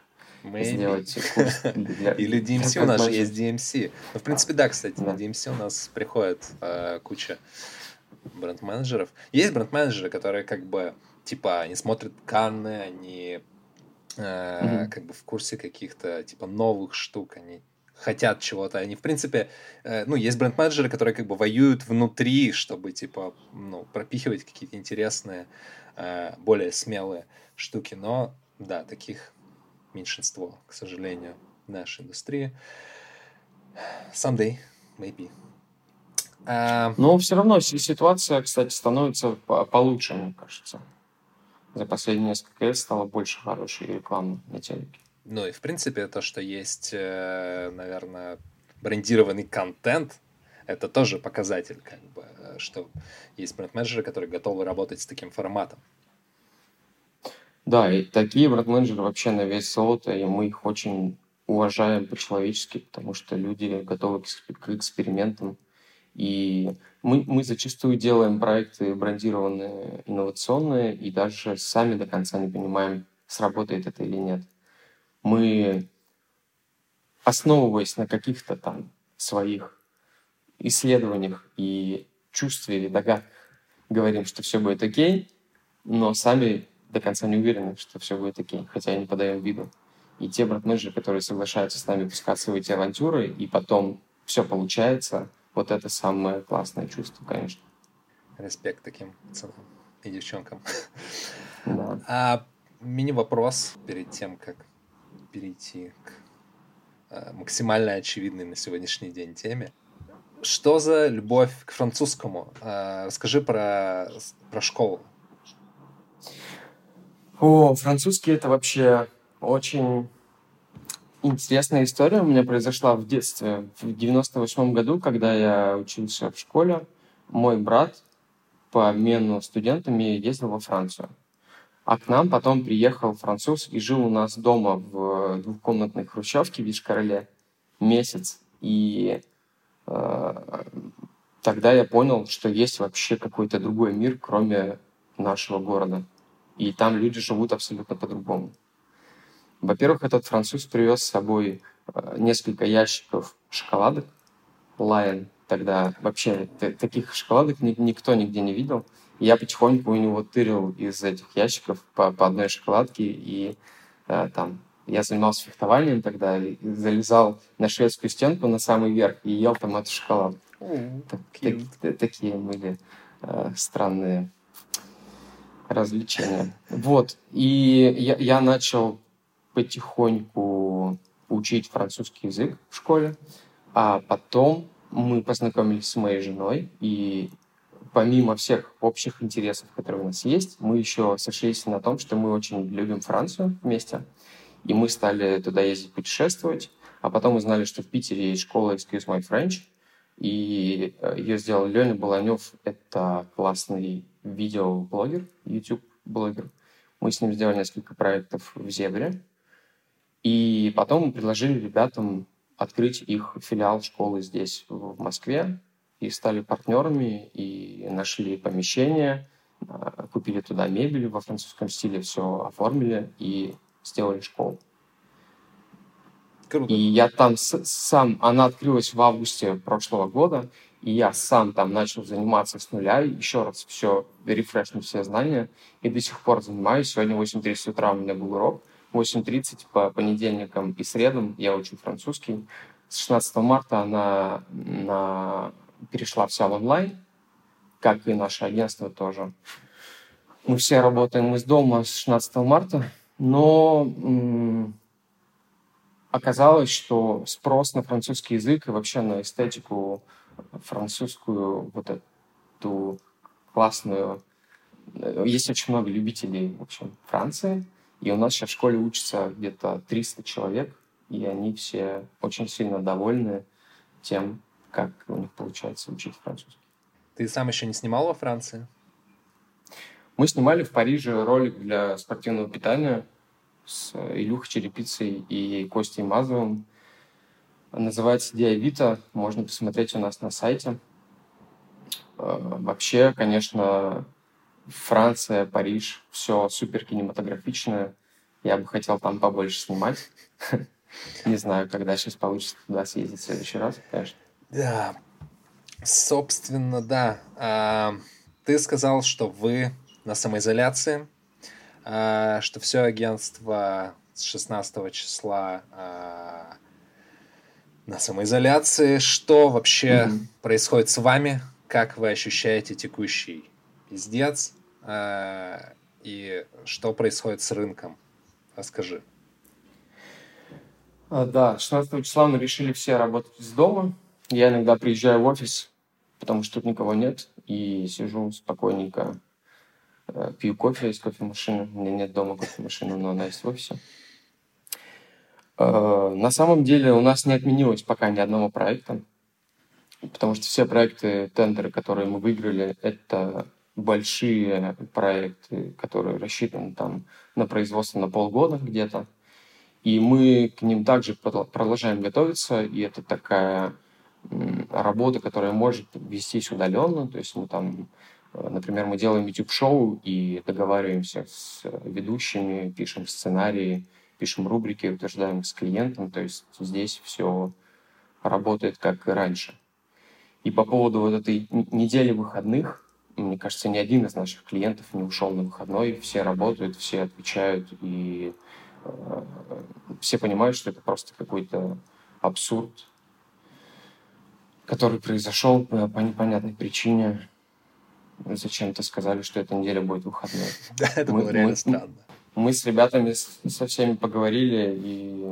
Maybe. сделать курс для... Или DMC у нас же есть DMC. Ну, в принципе, да, кстати, на DMC у нас приходит э, куча бренд-менеджеров. Есть бренд-менеджеры, которые как бы, типа, они смотрят Канны, они mm-hmm. как бы в курсе каких-то типа новых штук, они хотят чего-то. Они, в принципе, э, ну, есть бренд-менеджеры, которые как бы воюют внутри, чтобы, типа, ну, пропихивать какие-то интересные, э, более смелые штуки. Но, да, таких меньшинство, к сожалению, в нашей индустрии. Someday, maybe. А... Но все равно ситуация, кстати, становится получше, мне кажется за последние несколько лет стало больше хорошей рекламы на телеке. Ну и в принципе то, что есть, э, наверное, брендированный контент, это тоже показатель, как бы, что есть бренд-менеджеры, которые готовы работать с таким форматом. Да, и такие бренд-менеджеры вообще на весь золото, и мы их очень уважаем по-человечески, потому что люди готовы к экспериментам, и мы, мы зачастую делаем проекты брендированные, инновационные, и даже сами до конца не понимаем, сработает это или нет. Мы, основываясь на каких-то там своих исследованиях и чувстве или догадках, говорим, что все будет окей, но сами до конца не уверены, что все будет окей, хотя и не подаем виду. И те бренд которые соглашаются с нами пускаться в эти авантюры, и потом все получается, вот это самое классное чувство, конечно. Респект таким пацанам и девчонкам. Да. А мини-вопрос перед тем, как перейти к а, максимально очевидной на сегодняшний день теме. Что за любовь к французскому? А, расскажи про, про школу. О, французский это вообще очень Интересная история у меня произошла в детстве. В 98 году, когда я учился в школе, мой брат по обмену студентами ездил во Францию. А к нам потом приехал француз и жил у нас дома в двухкомнатной хрущевке в Вишкороле месяц. И э, тогда я понял, что есть вообще какой-то другой мир, кроме нашего города. И там люди живут абсолютно по-другому. Во-первых, этот француз привез с собой э, несколько ящиков шоколадок Lion. Тогда вообще таких шоколадок никто нигде не видел. я потихоньку у него тырил из этих ящиков по, по одной шоколадке. И э, там я занимался фехтованием тогда, и залезал на шведскую стенку на самый верх и ел там эту шоколадку. Mm, так, так, такие были э, странные развлечения. Вот. И я, я начал потихоньку учить французский язык в школе, а потом мы познакомились с моей женой, и помимо всех общих интересов, которые у нас есть, мы еще сошлись на том, что мы очень любим Францию вместе, и мы стали туда ездить путешествовать, а потом узнали, что в Питере есть школа Excuse My French, и э, ее сделал Леня Баланев, это классный видеоблогер, YouTube-блогер. Мы с ним сделали несколько проектов в Зебре, и потом мы предложили ребятам открыть их филиал школы здесь, в Москве, и стали партнерами, и нашли помещение, а, купили туда мебель во французском стиле, все оформили и сделали школу. Круто. И я там с, сам, она открылась в августе прошлого года, и я сам там начал заниматься с нуля, еще раз все, рефрешнуть все знания, и до сих пор занимаюсь. Сегодня в 8.30 утра у меня был урок, 8.30 по понедельникам и средам я учу французский. С 16 марта она на... перешла вся в онлайн, как и наше агентство тоже. Мы все работаем из дома с 16 марта, Но м- оказалось, что спрос на французский язык и вообще на эстетику французскую, вот эту классную... Э, есть очень много любителей, в общем, Франции. И у нас сейчас в школе учатся где-то 300 человек, и они все очень сильно довольны тем, как у них получается учить французский. Ты сам еще не снимал во Франции? Мы снимали в Париже ролик для спортивного питания с Илюхой Черепицей и Костей Мазовым. Называется «Диавита». Можно посмотреть у нас на сайте. Э, вообще, конечно, Франция, Париж, все супер кинематографичное. Я бы хотел там побольше снимать. Не знаю, когда сейчас получится туда съездить в следующий раз, конечно. Да, собственно, да. А, ты сказал, что вы на самоизоляции, что все агентство с 16 числа а, на самоизоляции. Что вообще mm-hmm. происходит с вами? Как вы ощущаете текущий пиздец? А, и что происходит с рынком? Расскажи. А, да, 16 числа мы решили все работать из дома. Я иногда приезжаю в офис, потому что тут никого нет, и сижу спокойненько, пью кофе из кофемашины. У меня нет дома кофемашины, но она есть в офисе. Э, на самом деле у нас не отменилось пока ни одного проекта, потому что все проекты, тендеры, которые мы выиграли, это большие проекты, которые рассчитаны там на производство на полгода где-то. И мы к ним также продолжаем готовиться, и это такая работа, которая может вестись удаленно. То есть мы там, э, например, мы делаем YouTube-шоу и договариваемся с ведущими, пишем сценарии, пишем рубрики, утверждаем с клиентом. То есть здесь все работает как и раньше. И по поводу вот этой недели выходных, мне кажется, ни один из наших клиентов не ушел на выходной. Все работают, все отвечают, и э, все понимают, что это просто какой-то абсурд, который произошел по непонятной причине. Зачем-то сказали, что эта неделя будет выходной. Да, это было реально странно. Мы с ребятами со всеми поговорили и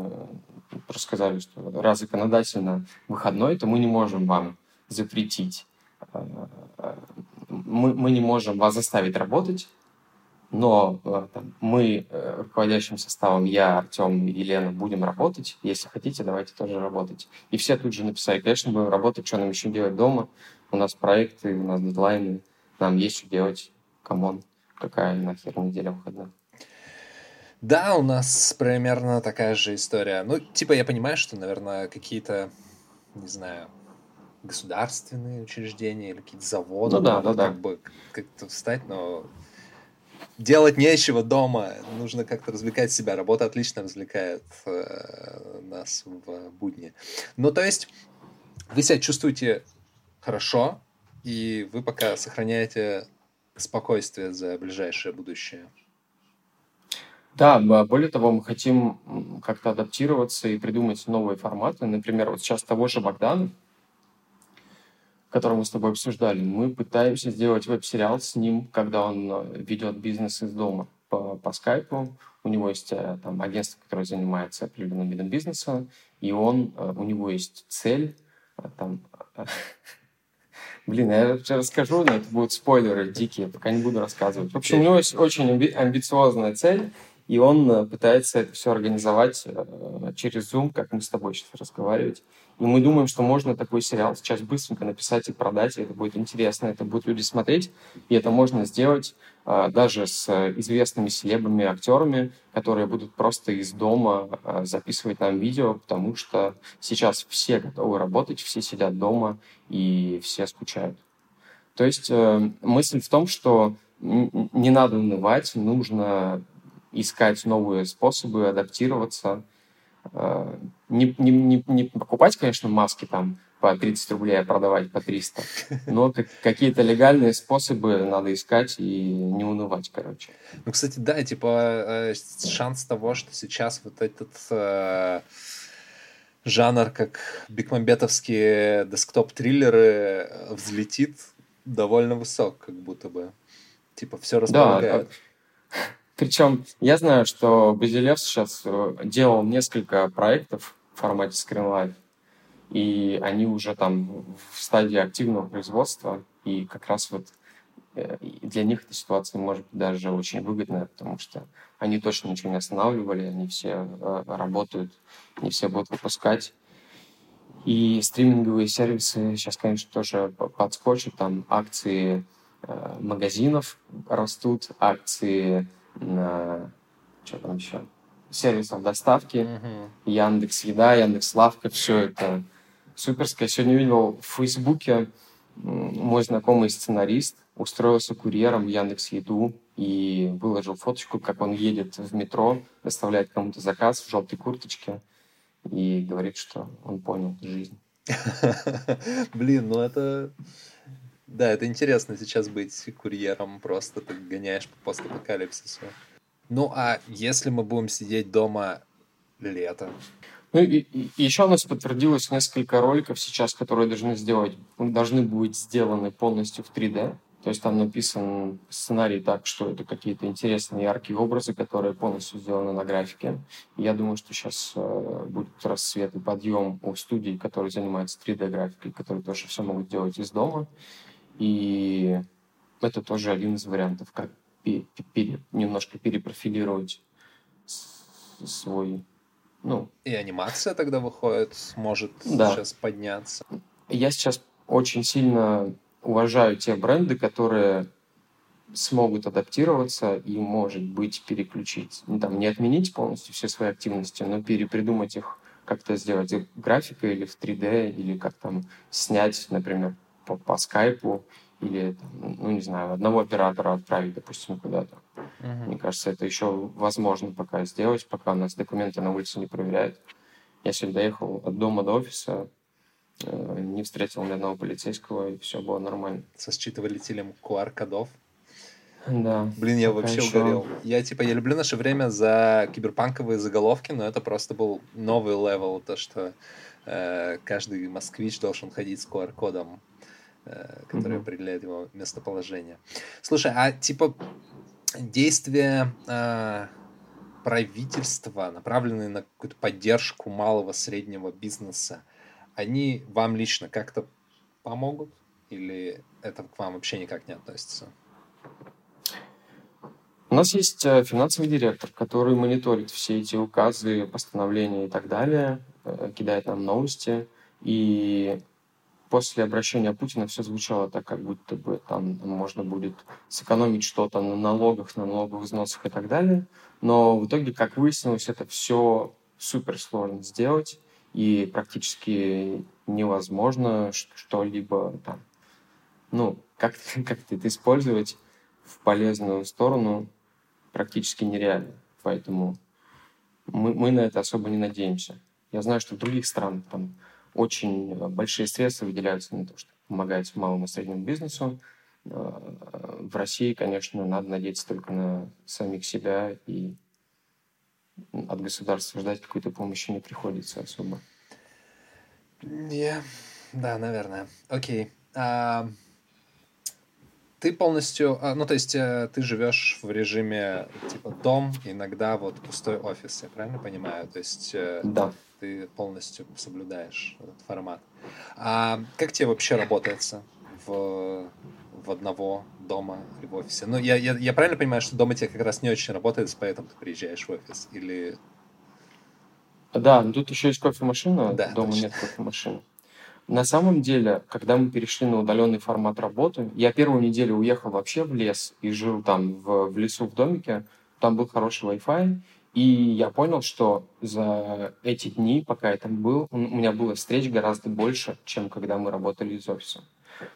просто сказали, что раз законодательно выходной, то мы не можем вам запретить. Э, э, мы, мы не можем вас заставить работать, но э, там, мы руководящим составом, я, Артем и Елена, будем работать. Если хотите, давайте тоже работать. И все тут же написали, конечно, будем работать, что нам еще делать дома. У нас проекты, у нас дедлайны, нам есть что делать. Come on, какая нахер неделя выходных. Да, у нас примерно такая же история. Ну, типа, я понимаю, что, наверное, какие-то, не знаю, государственные учреждения или какие-то заводы, ну, да, да, да. как бы как-то встать, но делать нечего дома, нужно как-то развлекать себя. Работа отлично развлекает э, нас в будни. Ну, то есть, вы себя чувствуете хорошо, и вы пока сохраняете спокойствие за ближайшее будущее. Да, более того, мы хотим как-то адаптироваться и придумать новые форматы. Например, вот сейчас того же Богдана, который мы с тобой обсуждали, мы пытаемся сделать веб-сериал с ним, когда он э, ведет бизнес из дома по, по скайпу. У него есть э, там агентство, которое занимается определенным видом бизнеса, и он, э, у него есть цель там, Блин, я расскажу, но это будут спойлеры дикие, пока не буду рассказывать. В общем, у него есть очень амбициозная цель, и он э, пытается это все организовать э, через Zoom, как мы с тобой сейчас разговаривать. И мы думаем, что можно такой сериал сейчас быстренько написать и продать, и это будет интересно, это будут люди смотреть, и это можно сделать э, даже с известными селебами, актерами, которые будут просто из дома записывать нам видео, потому что сейчас все готовы работать, все сидят дома и все скучают. То есть мысль в том, что не надо унывать, нужно искать новые способы адаптироваться. Э, не, не, не, не покупать, конечно, маски там по 30 рублей, а продавать по 300. Но какие-то легальные способы надо искать и не унывать, короче. Ну, кстати, да, типа э, шанс того, что сейчас вот этот э, жанр, как бикмамбетовские десктоп-триллеры взлетит довольно высок, как будто бы. Типа все располагает. Да, Причем я знаю, что Базилев сейчас э, делал несколько проектов в формате Screenlife, и они уже там в стадии активного производства, и как раз вот э, для них эта ситуация может быть даже очень выгодная, потому что они точно ничего не останавливали, они все э, работают, они все будут выпускать. И стриминговые сервисы сейчас, конечно, тоже подскочат, там акции магазинов растут, акции на что там еще, сервисов доставки, uh-huh. Яндекс Еда, Яндекс Лавка, все это суперское. Сегодня видел в Фейсбуке мой знакомый сценарист устроился курьером в Яндекс Еду и выложил фоточку, как он едет в метро, доставляет кому-то заказ в желтой курточке и говорит, что он понял жизнь. Блин, ну это... Да, это интересно сейчас быть курьером, просто ты гоняешь по постапокалипсису. Ну а если мы будем сидеть дома лето, ну и, и еще у нас подтвердилось несколько роликов сейчас, которые должны сделать, должны быть сделаны полностью в 3D. То есть там написан сценарий так, что это какие-то интересные яркие образы, которые полностью сделаны на графике. Я думаю, что сейчас э, будет рассвет и подъем у студий, которые занимаются 3D-графикой, которые тоже все могут делать из дома. И это тоже один из вариантов, как пере, немножко перепрофилировать свой ну, и анимация тогда выходит, может да. сейчас подняться. Я сейчас очень сильно уважаю те бренды, которые смогут адаптироваться и, может быть, переключить. Ну, там, не отменить полностью все свои активности, но перепридумать их, как-то сделать их графикой или в 3D, или как там снять, например, по, по скайпу, или, ну, не знаю, одного оператора отправить, допустим, куда-то. Uh-huh. Мне кажется, это еще возможно пока сделать, пока у нас документы на улице не проверяют. Я сегодня доехал от дома до офиса, э, не встретил ни одного полицейского, и все было нормально. Со считывателем QR-кодов? Да. Блин, я вообще еще... угорел. Я типа, я люблю наше время за киберпанковые заголовки, но это просто был новый level, то, что э, каждый москвич должен ходить с QR-кодом, который mm-hmm. определяет его местоположение. Слушай, а типа действия э, правительства, направленные на какую-то поддержку малого среднего бизнеса, они вам лично как-то помогут? Или это к вам вообще никак не относится? У нас есть э, финансовый директор, который мониторит все эти указы, постановления и так далее, э, кидает нам новости. И после обращения Путина все звучало так, как будто бы там можно будет сэкономить что-то на налогах, на налоговых взносах и так далее. Но в итоге, как выяснилось, это все супер сложно сделать, и практически невозможно что-либо там, ну, как-то как это использовать в полезную сторону практически нереально. Поэтому мы, мы на это особо не надеемся. Я знаю, что в других странах там очень э, большие средства выделяются на то, чтобы помогать малому и среднему бизнесу. Э, в России, конечно, надо надеяться только на самих себя, и от государства ждать какой-то помощи не приходится особо. Yeah. Да, наверное. Окей. А, ты полностью, а, ну то есть э, ты живешь в режиме типа дом, иногда вот пустой офис, я правильно понимаю? То есть да ты полностью соблюдаешь этот формат. А как тебе вообще работается в, в одного дома или в офисе? Ну, я, я, я правильно понимаю, что дома тебе как раз не очень работает, поэтому ты приезжаешь в офис? Или... Да, но тут еще есть кофемашина, да, дома точно. нет кофемашины. На самом деле, когда мы перешли на удаленный формат работы, я первую неделю уехал вообще в лес и жил там в, в лесу в домике, там был хороший Wi-Fi, и я понял, что за эти дни, пока я там был, у меня было встреч гораздо больше, чем когда мы работали из офиса.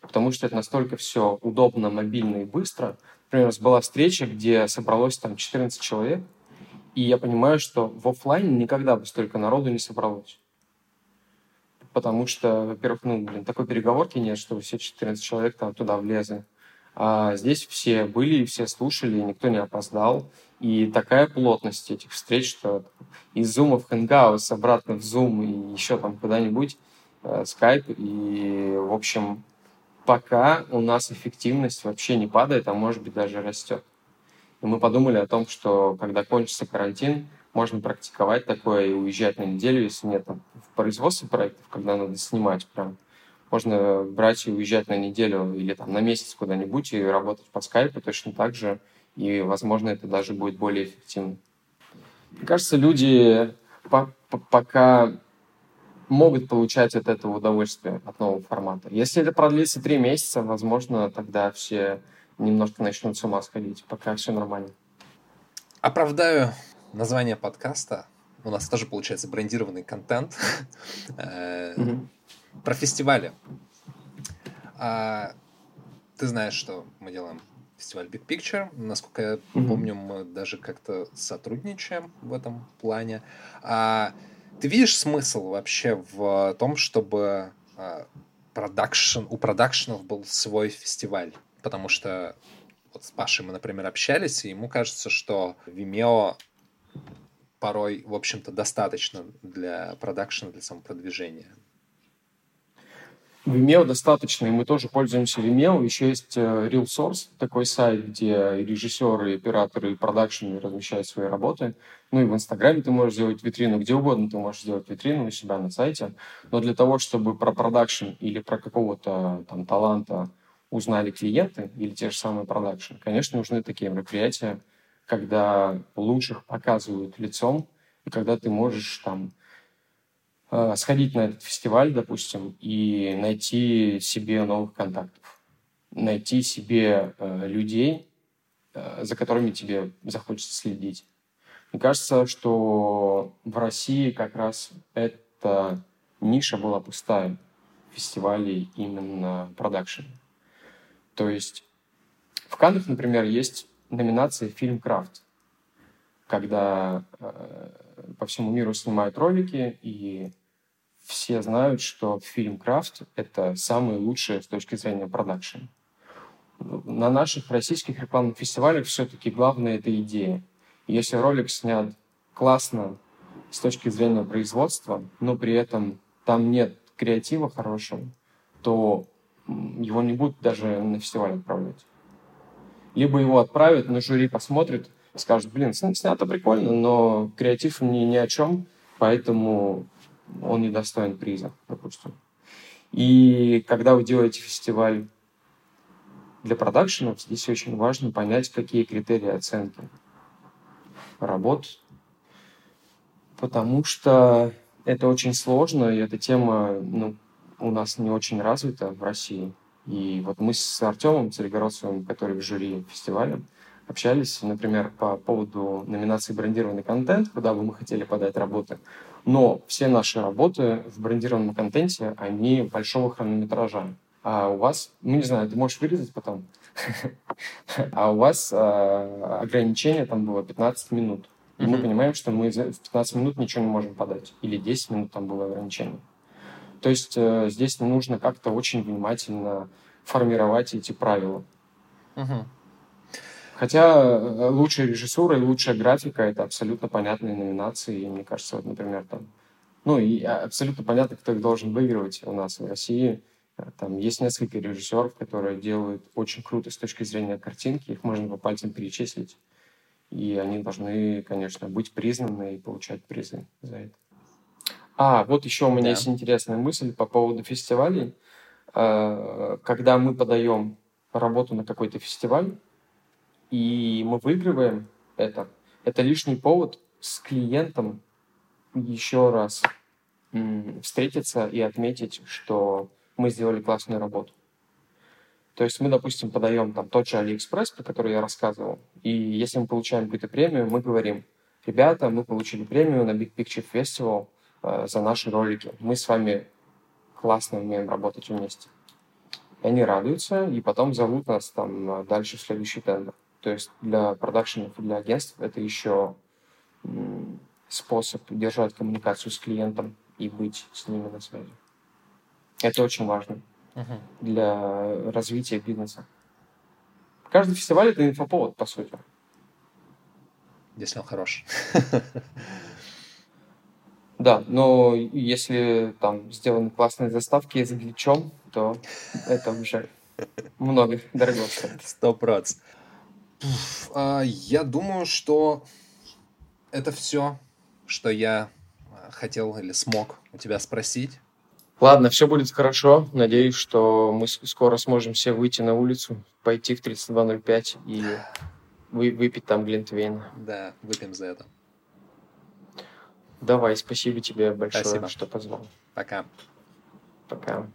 Потому что это настолько все удобно, мобильно и быстро. Например, у нас была встреча, где собралось там 14 человек, и я понимаю, что в офлайне никогда бы столько народу не собралось. Потому что, во-первых, ну, блин, такой переговорки нет, что все 14 человек там туда влезли. А здесь все были все слушали, никто не опоздал. И такая плотность этих встреч, что из Zoom в Hangouts, обратно в Zoom и еще там куда-нибудь, э, Skype. И, в общем, пока у нас эффективность вообще не падает, а может быть даже растет. И мы подумали о том, что когда кончится карантин, можно практиковать такое и уезжать на неделю, если нет там, в производстве проектов, когда надо снимать прям. Можно брать и уезжать на неделю или там на месяц куда-нибудь и работать по скайпу точно так же. И, возможно, это даже будет более эффективно. Мне кажется, люди по пока могут получать от этого удовольствие, от нового формата. Если это продлится три месяца, возможно, тогда все немножко начнут с ума сходить. Пока все нормально. Оправдаю название подкаста. У нас тоже получается брендированный контент э, про фестивали. А, ты знаешь, что мы делаем фестиваль Big Picture. Насколько я помню, мы даже как-то сотрудничаем в этом плане. А ты видишь смысл вообще в том, чтобы а, продакшн, у продакшенов был свой фестиваль? Потому что вот с Пашей мы, например, общались, и ему кажется, что Vimeo порой, в общем-то, достаточно для продакшена, для самопродвижения. Vimeo достаточно, и мы тоже пользуемся Vimeo. Еще есть э, RealSource, такой сайт, где режиссеры, операторы и продакшены размещают свои работы. Ну и в Инстаграме ты можешь сделать витрину, где угодно ты можешь сделать витрину у себя на сайте. Но для того, чтобы про продакшн или про какого-то там таланта узнали клиенты или те же самые продакшн, конечно, нужны такие мероприятия, когда лучших показывают лицом, и когда ты можешь там Э, сходить на этот фестиваль, допустим, и найти себе новых контактов, найти себе э, людей, э, за которыми тебе захочется следить. Мне кажется, что в России как раз эта ниша была пустая фестивалей именно продакшн. То есть в Каннах, например, есть номинация «Фильм Крафт», когда э, по всему миру снимают ролики, и все знают, что фильм «Крафт» — это самое лучшее с точки зрения продакшена. На наших российских рекламных фестивалях все-таки главное — это идея. Если ролик снят классно с точки зрения производства, но при этом там нет креатива хорошего, то его не будут даже на фестиваль отправлять. Либо его отправят, но жюри посмотрит, скажет, блин, снято прикольно, но креатив мне ни о чем, поэтому он не достоин приза, допустим. И когда вы делаете фестиваль для продакшенов, здесь очень важно понять, какие критерии оценки работ, потому что это очень сложно, и эта тема ну, у нас не очень развита в России. И вот мы с Артемом Царегородцевым, который в жюри фестиваля, общались, например, по поводу номинации брендированный контент, куда бы мы хотели подать работы. Но все наши работы в брендированном контенте, они большого хронометража. А у вас, ну не знаю, ты можешь вырезать потом, а у вас э, ограничение там было 15 минут. И мы понимаем, что мы в 15 минут ничего не можем подать. Или 10 минут там было ограничение. То есть э, здесь нужно как-то очень внимательно формировать эти правила. uh Хотя э, лучшая режиссура и лучшая графика — это абсолютно понятные номинации. И мне кажется, вот, например, там... Ну, и а, абсолютно понятно, кто их должен выигрывать у нас в России. Э, там есть несколько режиссеров, которые делают очень круто с точки зрения картинки. Их можно по пальцам перечислить. И они должны, конечно, быть признаны и получать призы за это. А, вот еще у меня да. есть интересная мысль по поводу фестивалей. Э, когда мы подаем работу на какой-то фестиваль, и мы выигрываем это, это лишний повод с клиентом еще раз встретиться и отметить, что мы сделали классную работу. То есть мы, допустим, подаем там тот же Алиэкспресс, про который я рассказывал, и если мы получаем какую-то премию, мы говорим, ребята, мы получили премию на Big Picture Festival за наши ролики. Мы с вами классно умеем работать вместе. И они радуются, и потом зовут нас там дальше в следующий тендер. То есть для продакшенов и для агентств это еще способ держать коммуникацию с клиентом и быть с ними на связи. Это очень важно uh-huh. для развития бизнеса. Каждый фестиваль это инфоповод, по сути. Если он хорош. Да, но если там сделаны классные заставки с гличом, то это уже много дорого Сто процентов. А, я думаю, что это все, что я а, хотел или смог у тебя спросить. Ладно, все будет хорошо. Надеюсь, что мы скоро сможем все выйти на улицу, пойти в 3205 и вы, выпить там глинтвейн. Да, выпьем за это. Давай, спасибо тебе большое, спасибо. что позвал. Пока. Пока.